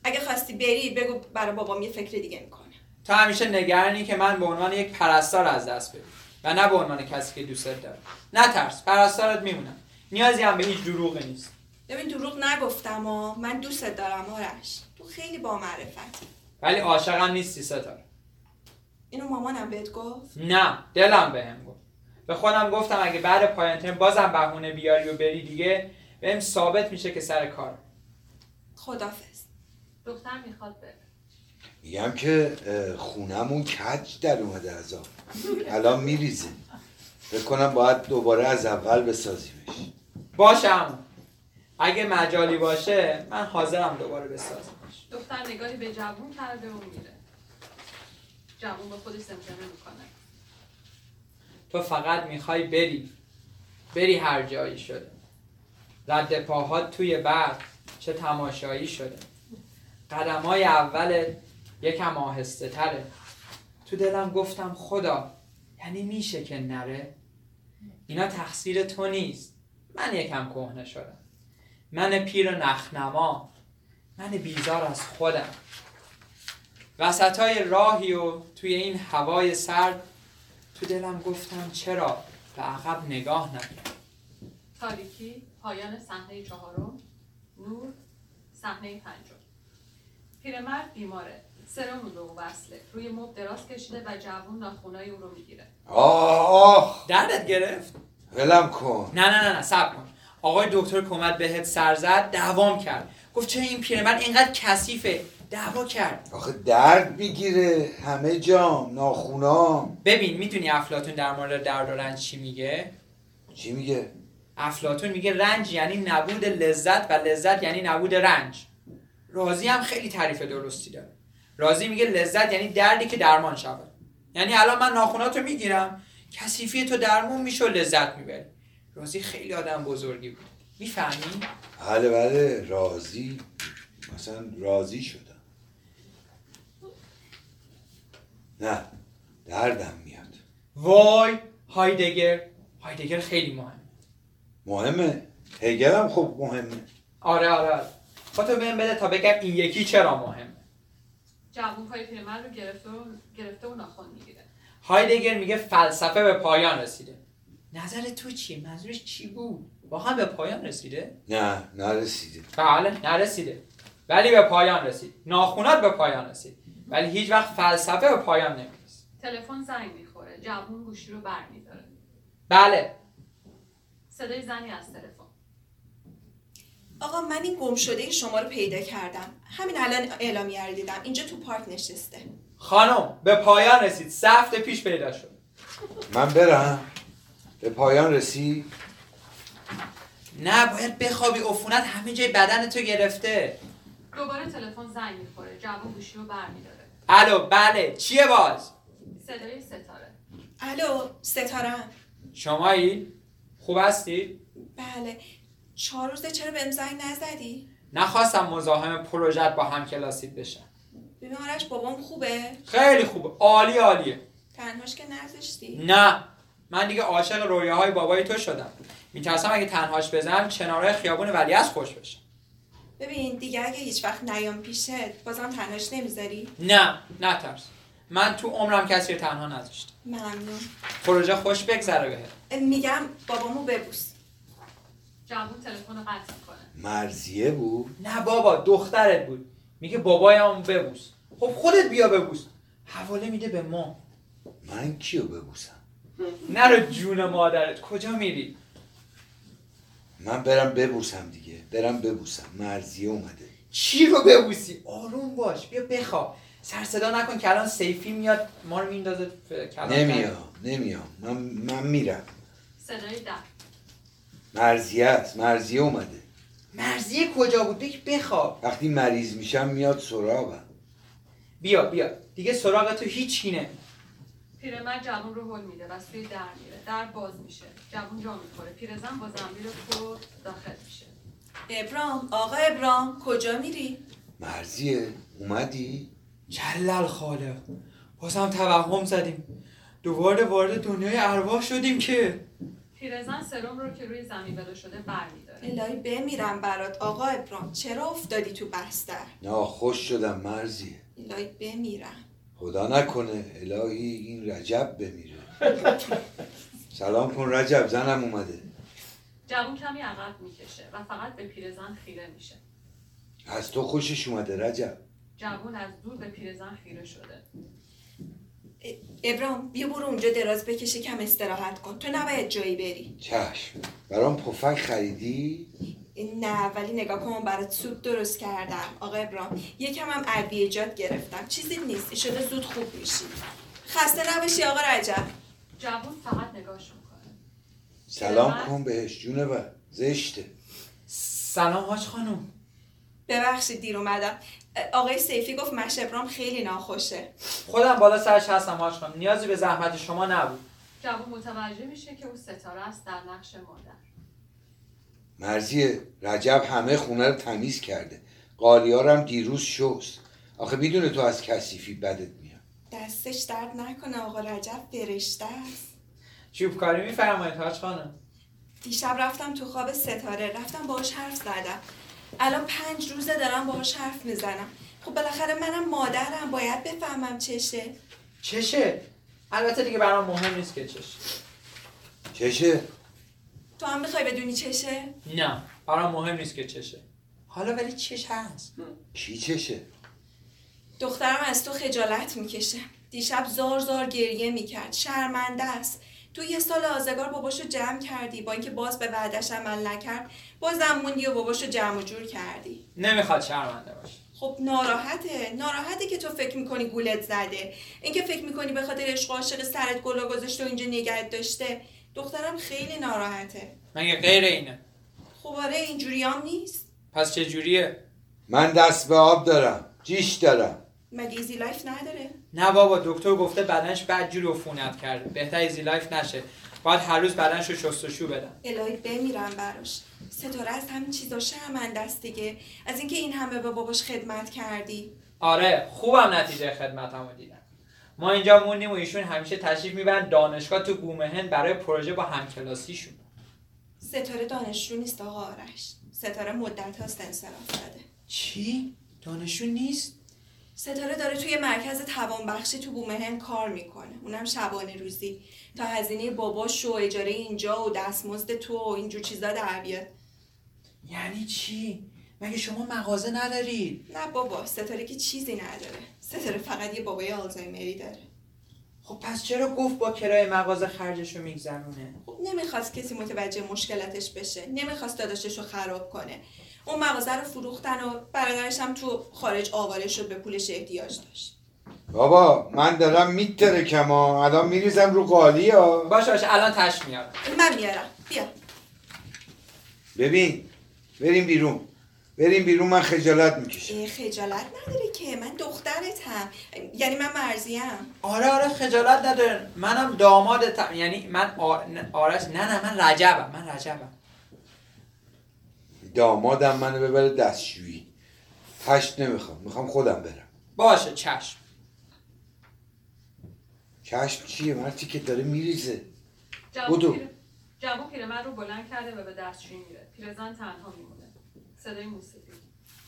اگه خواستی بری بگو برای بابام یه فکر دیگه می‌کنه.
تو همیشه نگرانی که من به عنوان یک پرستار از دست بدم و نه به عنوان کسی که دوستت داره نترس پرستارت میمونم. نیازی هم به هیچ دروغی نیست.
ببین دروغ نگفتم و من دوستت دارم آرش. تو خیلی با معرفت
ولی عاشقم نیستی ستاره.
اینو مامانم بهت گفت؟
نه دلم بهم گفت. به خودم گفتم اگه بعد پایان ترم بازم بهونه بیاری و بری دیگه بهم ثابت میشه که سر کار
خدافز
دختر می‌خواد بره.
میگم که خونمون کج در اومده از آب. الان میریزه. فکر کنم باید دوباره از اول بسازیمش.
باشه همون اگه مجالی باشه من حاضرم دوباره بسازمش
دختر نگاهی به جوون کرده و میره. جوون با خودش زمزمه می‌کنه.
تو فقط می‌خوای بری. بری هر جایی شده. رد پاهات توی برق. چه تماشایی شده. قدمای اولت یکم آهسته تره. تو دلم گفتم خدا یعنی میشه که نره؟ اینا تقصیر تو نیست. من یکم کهنه شدم. من پیر نخنما. من بیزار از خودم. وسطای راهی و توی این هوای سرد تو دلم گفتم چرا به عقب نگاه نکنم
تاریکی پایان صحنه چهارم. نور صحنه پنجم. پیرمرد بیماره. سرمون به او وصله. روی مبل دراز کشیده و جوون ناخونای او رو می‌گیره.
آه آه.
دردت گرفت؟
ولم کن.
نه نه نه نه صبر کن. آقای دکتر که اومد بهت سر زد دعوام کرد. گفت چرا این پیرمرد اینقدر کثیفه. دعوا کرد.
آخه درد می‌گیره. همه جام ناخونام.
ببین می‌دونی افلاتون در مورد درد و رنج چی میگه؟
چی میگه؟
افلاتون میگه رنج یعنی نبود لذت و لذت یعنی نبود رنج. رازی هم خیلی تعریف درستی داره. رازی میگه لذت یعنی دردی که درمان شود. یعنی الان من ناخوناتو می‌گیرم کثیفی تو درمون میشه و لذت می‌بری. رازی خیلی آدم بزرگی بود. می‌فهمی؟
بله بله. راضی اصلا راضی شدم. نه دردم میاد.
وای هایدگر. هایدگر خیلی مهم
مهمه. هگل هم خب مهمه.
آره آره آره. خودتو بهم بده تا بگم این یکی چرا مهمه.
جوون پای پیرمرد رو گرفته و گرفته و ناخن می‌گیره.
هایدگر میگه فلسفه به پایان رسیده. نظر تو چیه؟ منظورش چی بود؟ واقعا به پایان رسیده؟
نه نرسیده.
بله نرسیده. ولی به پایان رسید. ناخونات به پایان رسید. ولی هیچ وقت فلسفه به پایان نمی‌رسه
تلفن زنگ می‌خوره. جوون گوشی رو برمیداره.
بله.
صدای زنی از تلفن.
آقا من این گم شده شما رو پیدا کردم. همین الان اعلامیه رو دیدم. اینجا تو پارک نشسته.
خانم به پایان رسید. سه هفته پیش پیدا شد.
من برم. به پایان رسید؟
نه باید بخوابی. عفونت همه جای بدن تو گرفته.
دوباره تلفن زنگ می‌خوره. جوون گوشی رو برمیداره.
الو بله. چیه باز؟
صدای ستاره.
الو ستاره
شمایی؟ خوب هستی؟
بله. چهار روزه چرا بهم زنگ نزدی؟
نخواستم مزاحم پروژت با هم کلاسیت بشم.
ببین آرش بابام خوبه؟
خیلی خوبه عالی عالیه
تنهاش که نذاشتی؟
نه. من دیگه عاشق رویاهای بابای تو شدم. میترسم اگه تنهاش بزنم کناره خیابون ولیعصر خوش بشم
ببین دیگه اگه هیچ وقت نیام پیشت بازم تنهاش نمی‌ذاری؟
نه. نه ترس من تو عمرم کسی رو تنها نذاشتم
ممنون.
پروژه خوش بگذره بهت.
میگم بابامو ببوس.
جوون تلفن رو قطع می‌کنه.
مرزیه بود؟
نه بابا دخترت بود. میگه بابایم ببوس. خب خودت بیا ببوس. حواله میده به ما.
من کیو ببوسم؟
نرو جون مادرت. کجا میری؟
من برم ببوسم دیگه. برم ببوسم. مرزیه اومده.
چی رو ببوسی؟ آروم باش. بیا بخواب. سر صدا نکن که الان سیفی میاد ما رو میندازه.
نمیام نمیام من, من میرم.
صدای در.
مرزیه است مرزیه اومده.
مرزیه کجا بود؟ بگی بخواب.
وقتی مریض میشم میاد سراغم.
بیا بیا. دیگه سراغ تو هیچی نمیاد
پیرمرد جوون رو هل میده و سوی در میره. در باز میشه. جوون جا می‌خوره. پیرزن با زنبیل پر داخل میشه.
ابرام آقا ابرام کجا میری؟
مرزیه اومدی؟
جلل خالق. بازم توهم زدیم. دوباره وارد دنیای ارواح شدیم که
پیرزن سرم رو که روی زمین ولو شده برمیداره.
الهی بمیرم برات آقا ابرام چرا افتادی تو بستر؟
نه خوش شدم مرزیه
الهی بمیرم.
خدا نکنه الهی این رجب بمیره. سلام کن رجب زنم اومده.
جوون کمی عقب می‌کشه و فقط به پیرزن خیره میشه.
از تو خوشش اومده رجب.
جوون از دور به پیرزن خیره شده.
ابرام بیا برو اونجا دراز بکشه کم استراحت کن. تو نباید جایی بری.
چشم. برام پفک خریدی؟
نه ولی نگاه کن برات سوپ درست کردم. آقا ابرام یکم هم ادویجات گرفتم. چیزی نیست. شده زود خوب میشی. خسته نباشی آقا رجب.
جوون فقط نگاهش می‌کنه.
سلام کن بهش جونه بر زشته.
سلام حاج خانم.
ببخشید دیر اومدم. آقای سیفی گفت مش ابرام خیلی ناخوشه.
خودم بالا سرش هستم حاج خانم نیازی به زحمت شما نبود.
جوون متوجه میشه که او ستاره است در نقش مادر.
مرزیه رجب همه خونه رو تمیز کرده. قالیارم دیروز شست. آخه می‌دونه تو از کثیفی بدت میاد.
دستش درد نکنه آقا رجب فرشته است.
چوبکاری میفرمایید حاج خانم
دیشب رفتم تو خواب ستاره. رفتم باهاش حرف زدم. الان پنج روزه دارم باهاش حرف می‌زنم. خب بالاخره منم مادرم باید بفهمم چشه.
چشه؟ البته دیگه برام مهم نیست که چشه.
چشه؟
تو هم می‌خوای بدونی چشه؟
نه برام مهم نیست که چشه. حالا ولی چش هست.
کی چشه؟
دخترم از تو خجالت می‌کشه. دیشب زار زار گریه می‌کرد. شرمنده است. تو یه سال آزگار باباشو جمع کردی با اینکه باز به وعدش عمل نکرد بازم موندی و باباشو جمع و جور کردی.
نمی‌خواد شرمنده باشه.
خب ناراحته. ناراحته که تو فکر می‌کنی گولت زده. اینکه فکر می‌کنی به خاطر عشق و عاشق سرت گلا گذاشته و اینجا نگهت داشته دخترم خیلی ناراحته.
مگه غیر اینه؟
خب آره اینجوری هم نیست.
پس چه جوریه؟
من دست به آب دارم جیش دارم.
مگه ایزی لایف نداره؟
نه بابا دکتر گفته بدنش بدجور عفونت کرده. بهتر ایزی لایف نشه. باید هر روز بدنش رو شستشو بدن.
الهی بمیرم براش. ستاره از همین چیزا شرمنده است دیگه. از اینکه این همه به باباش خدمت کردی.
آره خوبم نتیجه خدمتمو دیدم. ما اینجا موندیم و ایشون همیشه تشریف می‌برن دانشگاه تو بومهن برای پروژه با همکلاسیشون.
ستاره دانشجو نیست آقا آرش. ستاره مدت هاست انصراف داده
چی؟ دانشجو نیست؟
ستاره داره توی مرکز توانبخشی تو بومهن کار می‌کنه. اونم شبانه روزی. تا هزینه باباش و اجاره اینجا و دستمزد تو و اینجور چیزا در بیاد.
یعنی چی؟ مگه شما مغازه ندارید؟
نه بابا ستاره که چیزی نداره. ستاره فقط یه بابای آلزایمری داره.
خب پس چرا گفت با کرای مغازه خرجشو میگذرونه؟
خب نمی‌خواست کسی متوجه مشکلاتش بشه. نمی‌خواست داداشش رو خراب کنه. اون مغازه رو فروختن و برادرش هم تو خارج آواره شد به پولش احتیاج داشت.
بابا من دارم میترکم ها. الان میریزم رو قالی ها.
باشه باشه. الان تش میارم
من میارم. بیا.
ببین بریم بیرون. بریم بیرون من خجالت می‌کشم.
خجالت نداره که. من دخترتم. یعنی من مرزیم.
آره آره. خجالت نداره. منم دامادتم یعنی من آ- آرش نه نه. من رجبم. من رجبم.
دامادم منو ببره دستشویی. هشت نمی‌خوام می‌خوام خودم برم.
باشه چشم.
چشم چیه مرتی که داره میریزه؟ بدو.
جوون پیرمرد رو بلند کرده و به دستشویی میره. پیرزن تنها میمونه. صدای موسیقی.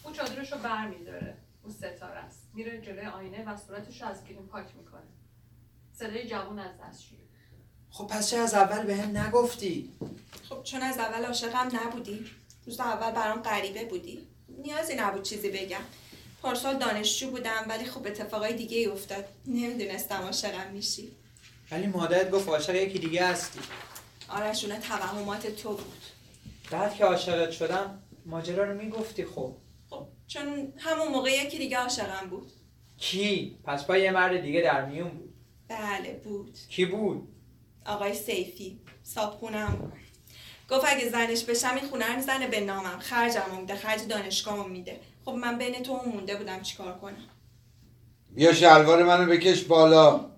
اون چادرش رو بر میداره اون ستاره است. میره جلوی آینه و صورتش رو از گریم پاک می‌کنه. صدای جوون از دستشویی.
خب پس چه از اول به هم نگفتی؟
خب چون از اول عاشقم نبودی. روز اول برام غریبه بودی. نیازی نبود چیزی بگم. پارسال دانشجو بودم ولی خب اتفاقای دیگه ای افتاد. نمی‌دونستم عاشقم میشی.
ولی مادرت گفت عاشق یکی دیگه هستی.
آرش اون توهمات تو بود.
بعد که عاشقت شدم ماجرا رو می‌گفتی خب.
خب چون همون موقع یکی دیگه عاشقم بود.
کی؟ پس با یه مرد دیگه در میون بود.
بله بود.
کی بود؟
آقای سیفی. صابخونم بود گفت اگه زنش بشم این خونه رو می‌زنه به نامم. خرجم میده خرج دانشگاهمو میده. خب من بین تو اون مونده بودم چیکار کنم؟
بیا شلوار منو بکش بالا.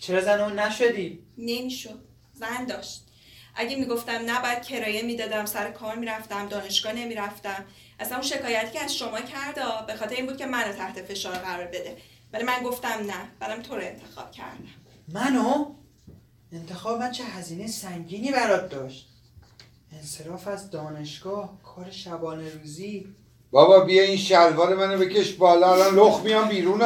چرا زن اون نشدی؟
نمی‌شد. زن داشت. اگه می‌گفتم نه بعد کرایه می‌دادم سر کار می‌رفتم دانشگاه نمی‌رفتم. اصلا اون شکایتی که از شما کرد آ، به خاطر این بود که منو تحت فشار قرار بده. ولی من گفتم نه برام تو رو انتخاب کردم.
منو؟ انتخاب من چه هزینه سنگینی برات داشت. انصراف از دانشگاه کار شبانه روزی.
بابا بیا این شلوار منو بکش بالا الان لخ میام بیرون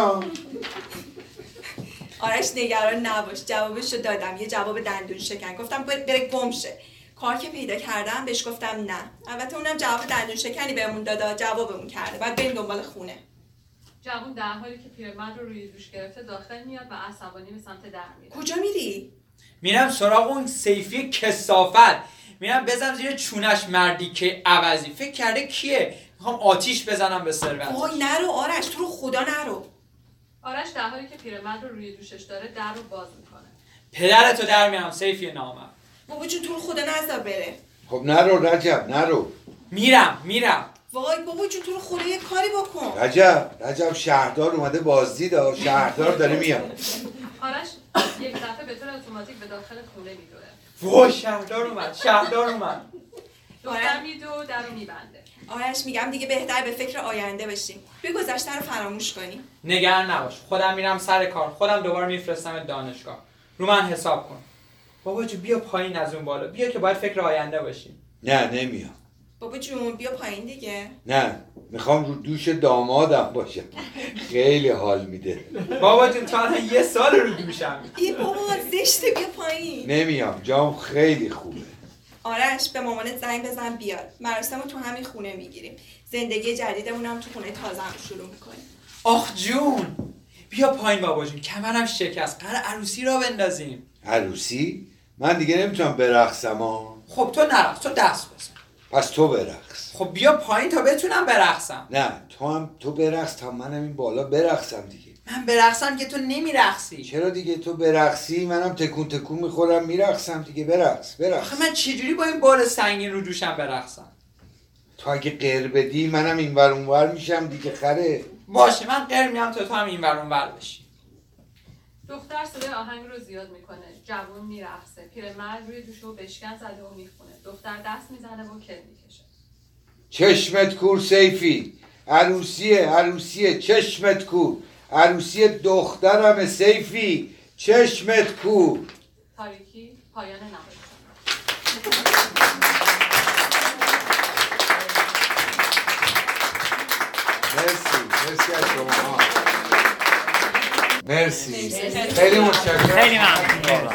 آرش نگران نباش. جوابش رو دادم. یه جواب دندون شکن. گفتم بر- بره گم شه. کار که پیدا کردم بهش گفتم نه. البته اونم جواب دندون شکنی بهمون دادا جوابمون کرده. بعد بریم دنبال خونه.
جوون در حالی که پیرمرد رو روی دوش گرفته داخل میاد و عصبانی به سمت در میره.
کجا میری؟
میرم سراغ اون سیفی کسافت. میرم بزنم زیر چونش مردی که عوضی. فکر کرده کیه؟ می‌خوام آتیش بزنم به ثروتش
وای نرو آرش تو رو خدا نرو.
آرش در حالی که پیرمرد رو روی دوشش داره در رو باز می‌کنه.
پدرتو در میارم سیفی نامم.
بابا جون تو رو خدا نذار بره.
خب نرو رجب نرو.
میرم میرم.
وای بابا جون تو رو خدا یه کاری بکن.
رجب رجب شهردار اومده بازدید شهردار داره میاد.
آرش یک دفعه به طور اتوماتیک به داخل خونه میدوه.
وای شهردار اومد شهردار اومد.
دختر میدو در رو میبنده.
آرش میگم دیگه بهتر به فکر آینده بشیم. بیا گذشته رو فراموش کنیم
نگران نباش. خودم میرم سر کار. خودم دوباره میفرستم دانشگاه. رو من حساب کن. بابا جو بیا پایین از اون بالا. بیا که باید فکر آینده باشیم.
نه نمیام
بابا جون بیا پایین دیگه.
نه می‌خوام رو دوش دامادم باشم. خیلی حال میده.
بابا جون تو الان یه سال رو دوشم
ای بابا زشته بیا پایین.
نمیام جام خیلی خوبه.
آرش به مامانت زنگ بزن بیاد. مراسم تو همین خونه می‌گیریم. زندگی جدیدمون هم تو خونه تازه هم شروع می‌کنیم.
آخ جون بیا پایین بابا جون. کمرم شکست. قرار عروسی را بندازیم.
عروسی؟ من دیگه نمی‌تونم برقصم ها
خب تو نرقص تو دست بزن.
پس تو برقص.
خب بیا پایین تا بتونم برقصم.
نه تو هم تو برقص تا منم این بالا برقصم دیگه.
من برقصم که تو نمیرقصی.
چرا دیگه تو برقصی؟ منم تکون تکون می‌خورم میرقصم دیگه. برقص برقص.
آخه من چجوری با این بار سنگین رو دوشم برقصم؟
تو اگه غیر بدی منم این ور اونور میشم دیگه خره.
باشه من قر میام تا تو هم این ور اون ور بشی.
دختر صدای آهنگ رو زیاد می‌کنه. جوون میرقصه. پیرمرد روی دوشو بشکن زده و می‌خونه. دختر دست می‌زنه و کل می‌کشه.
چشمت کور سیفی. عروسیه عروسیه چشمت کور. عروسی دخترم سیفی. چشمت کور.
تاریکی پایان نمایش
مرسی. مرسی از شما. مرسی. خیلی متشکرم.
خیلی ممنون.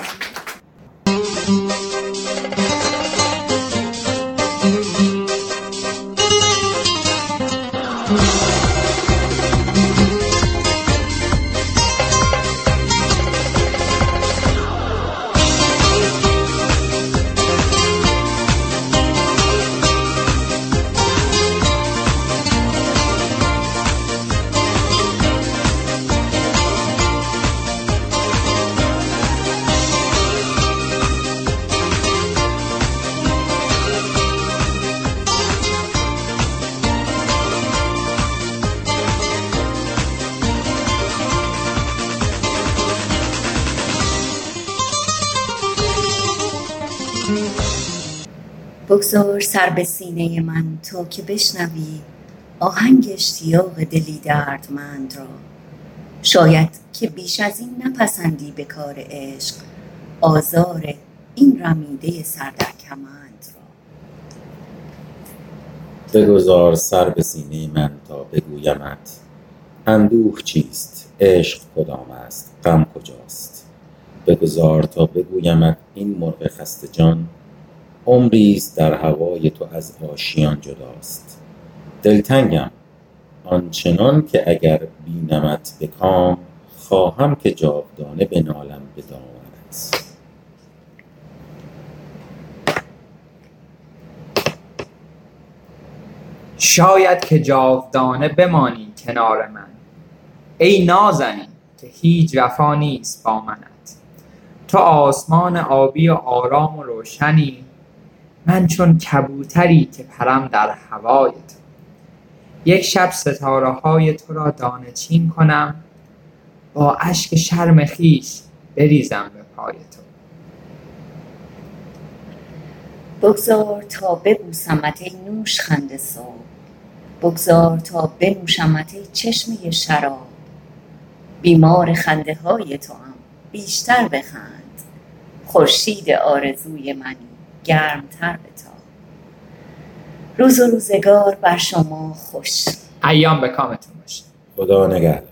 بگذار سر به سینه من تا که بشنوی آهنگ اشتیاق دلی دردمند را. شاید که بیش از این نپسندی به کار عشق آزار این رمیده سر در کمند را.
بگذار سر به سینه من تا بگویمت اندوه چیست؟ عشق کدام است؟ غم کجاست؟ بگذار تا بگویمت این مرغ خسته جان عمری است در هوای تو از آشیان جداست. دلتنگم آنچنان که اگر بینمت به کام خواهم که جاودانه بنالم به دامنت
شاید که جاودانه بمانی کنار من. ای نازنین که هیچ وفا نیست با منت. تو آسمان آبی و آرام و روشنی من چون کبوتری که پرم در هوای تو. یک شب ستاره های تو را دانه چین کنم با اشک شرم خویش بریزم به پای تو.
بگذار تا ببوسمت ای نوش خنده صبح. بگذار تا بنوشمت ای چشمه شراب. بیمار خنده های توام بیشتر بخند. خورشید آرزوی منی گرمتر بتاب روز و روزگار بر شما خوش.
ایام به کامتون باشه.
خدا نگهدار.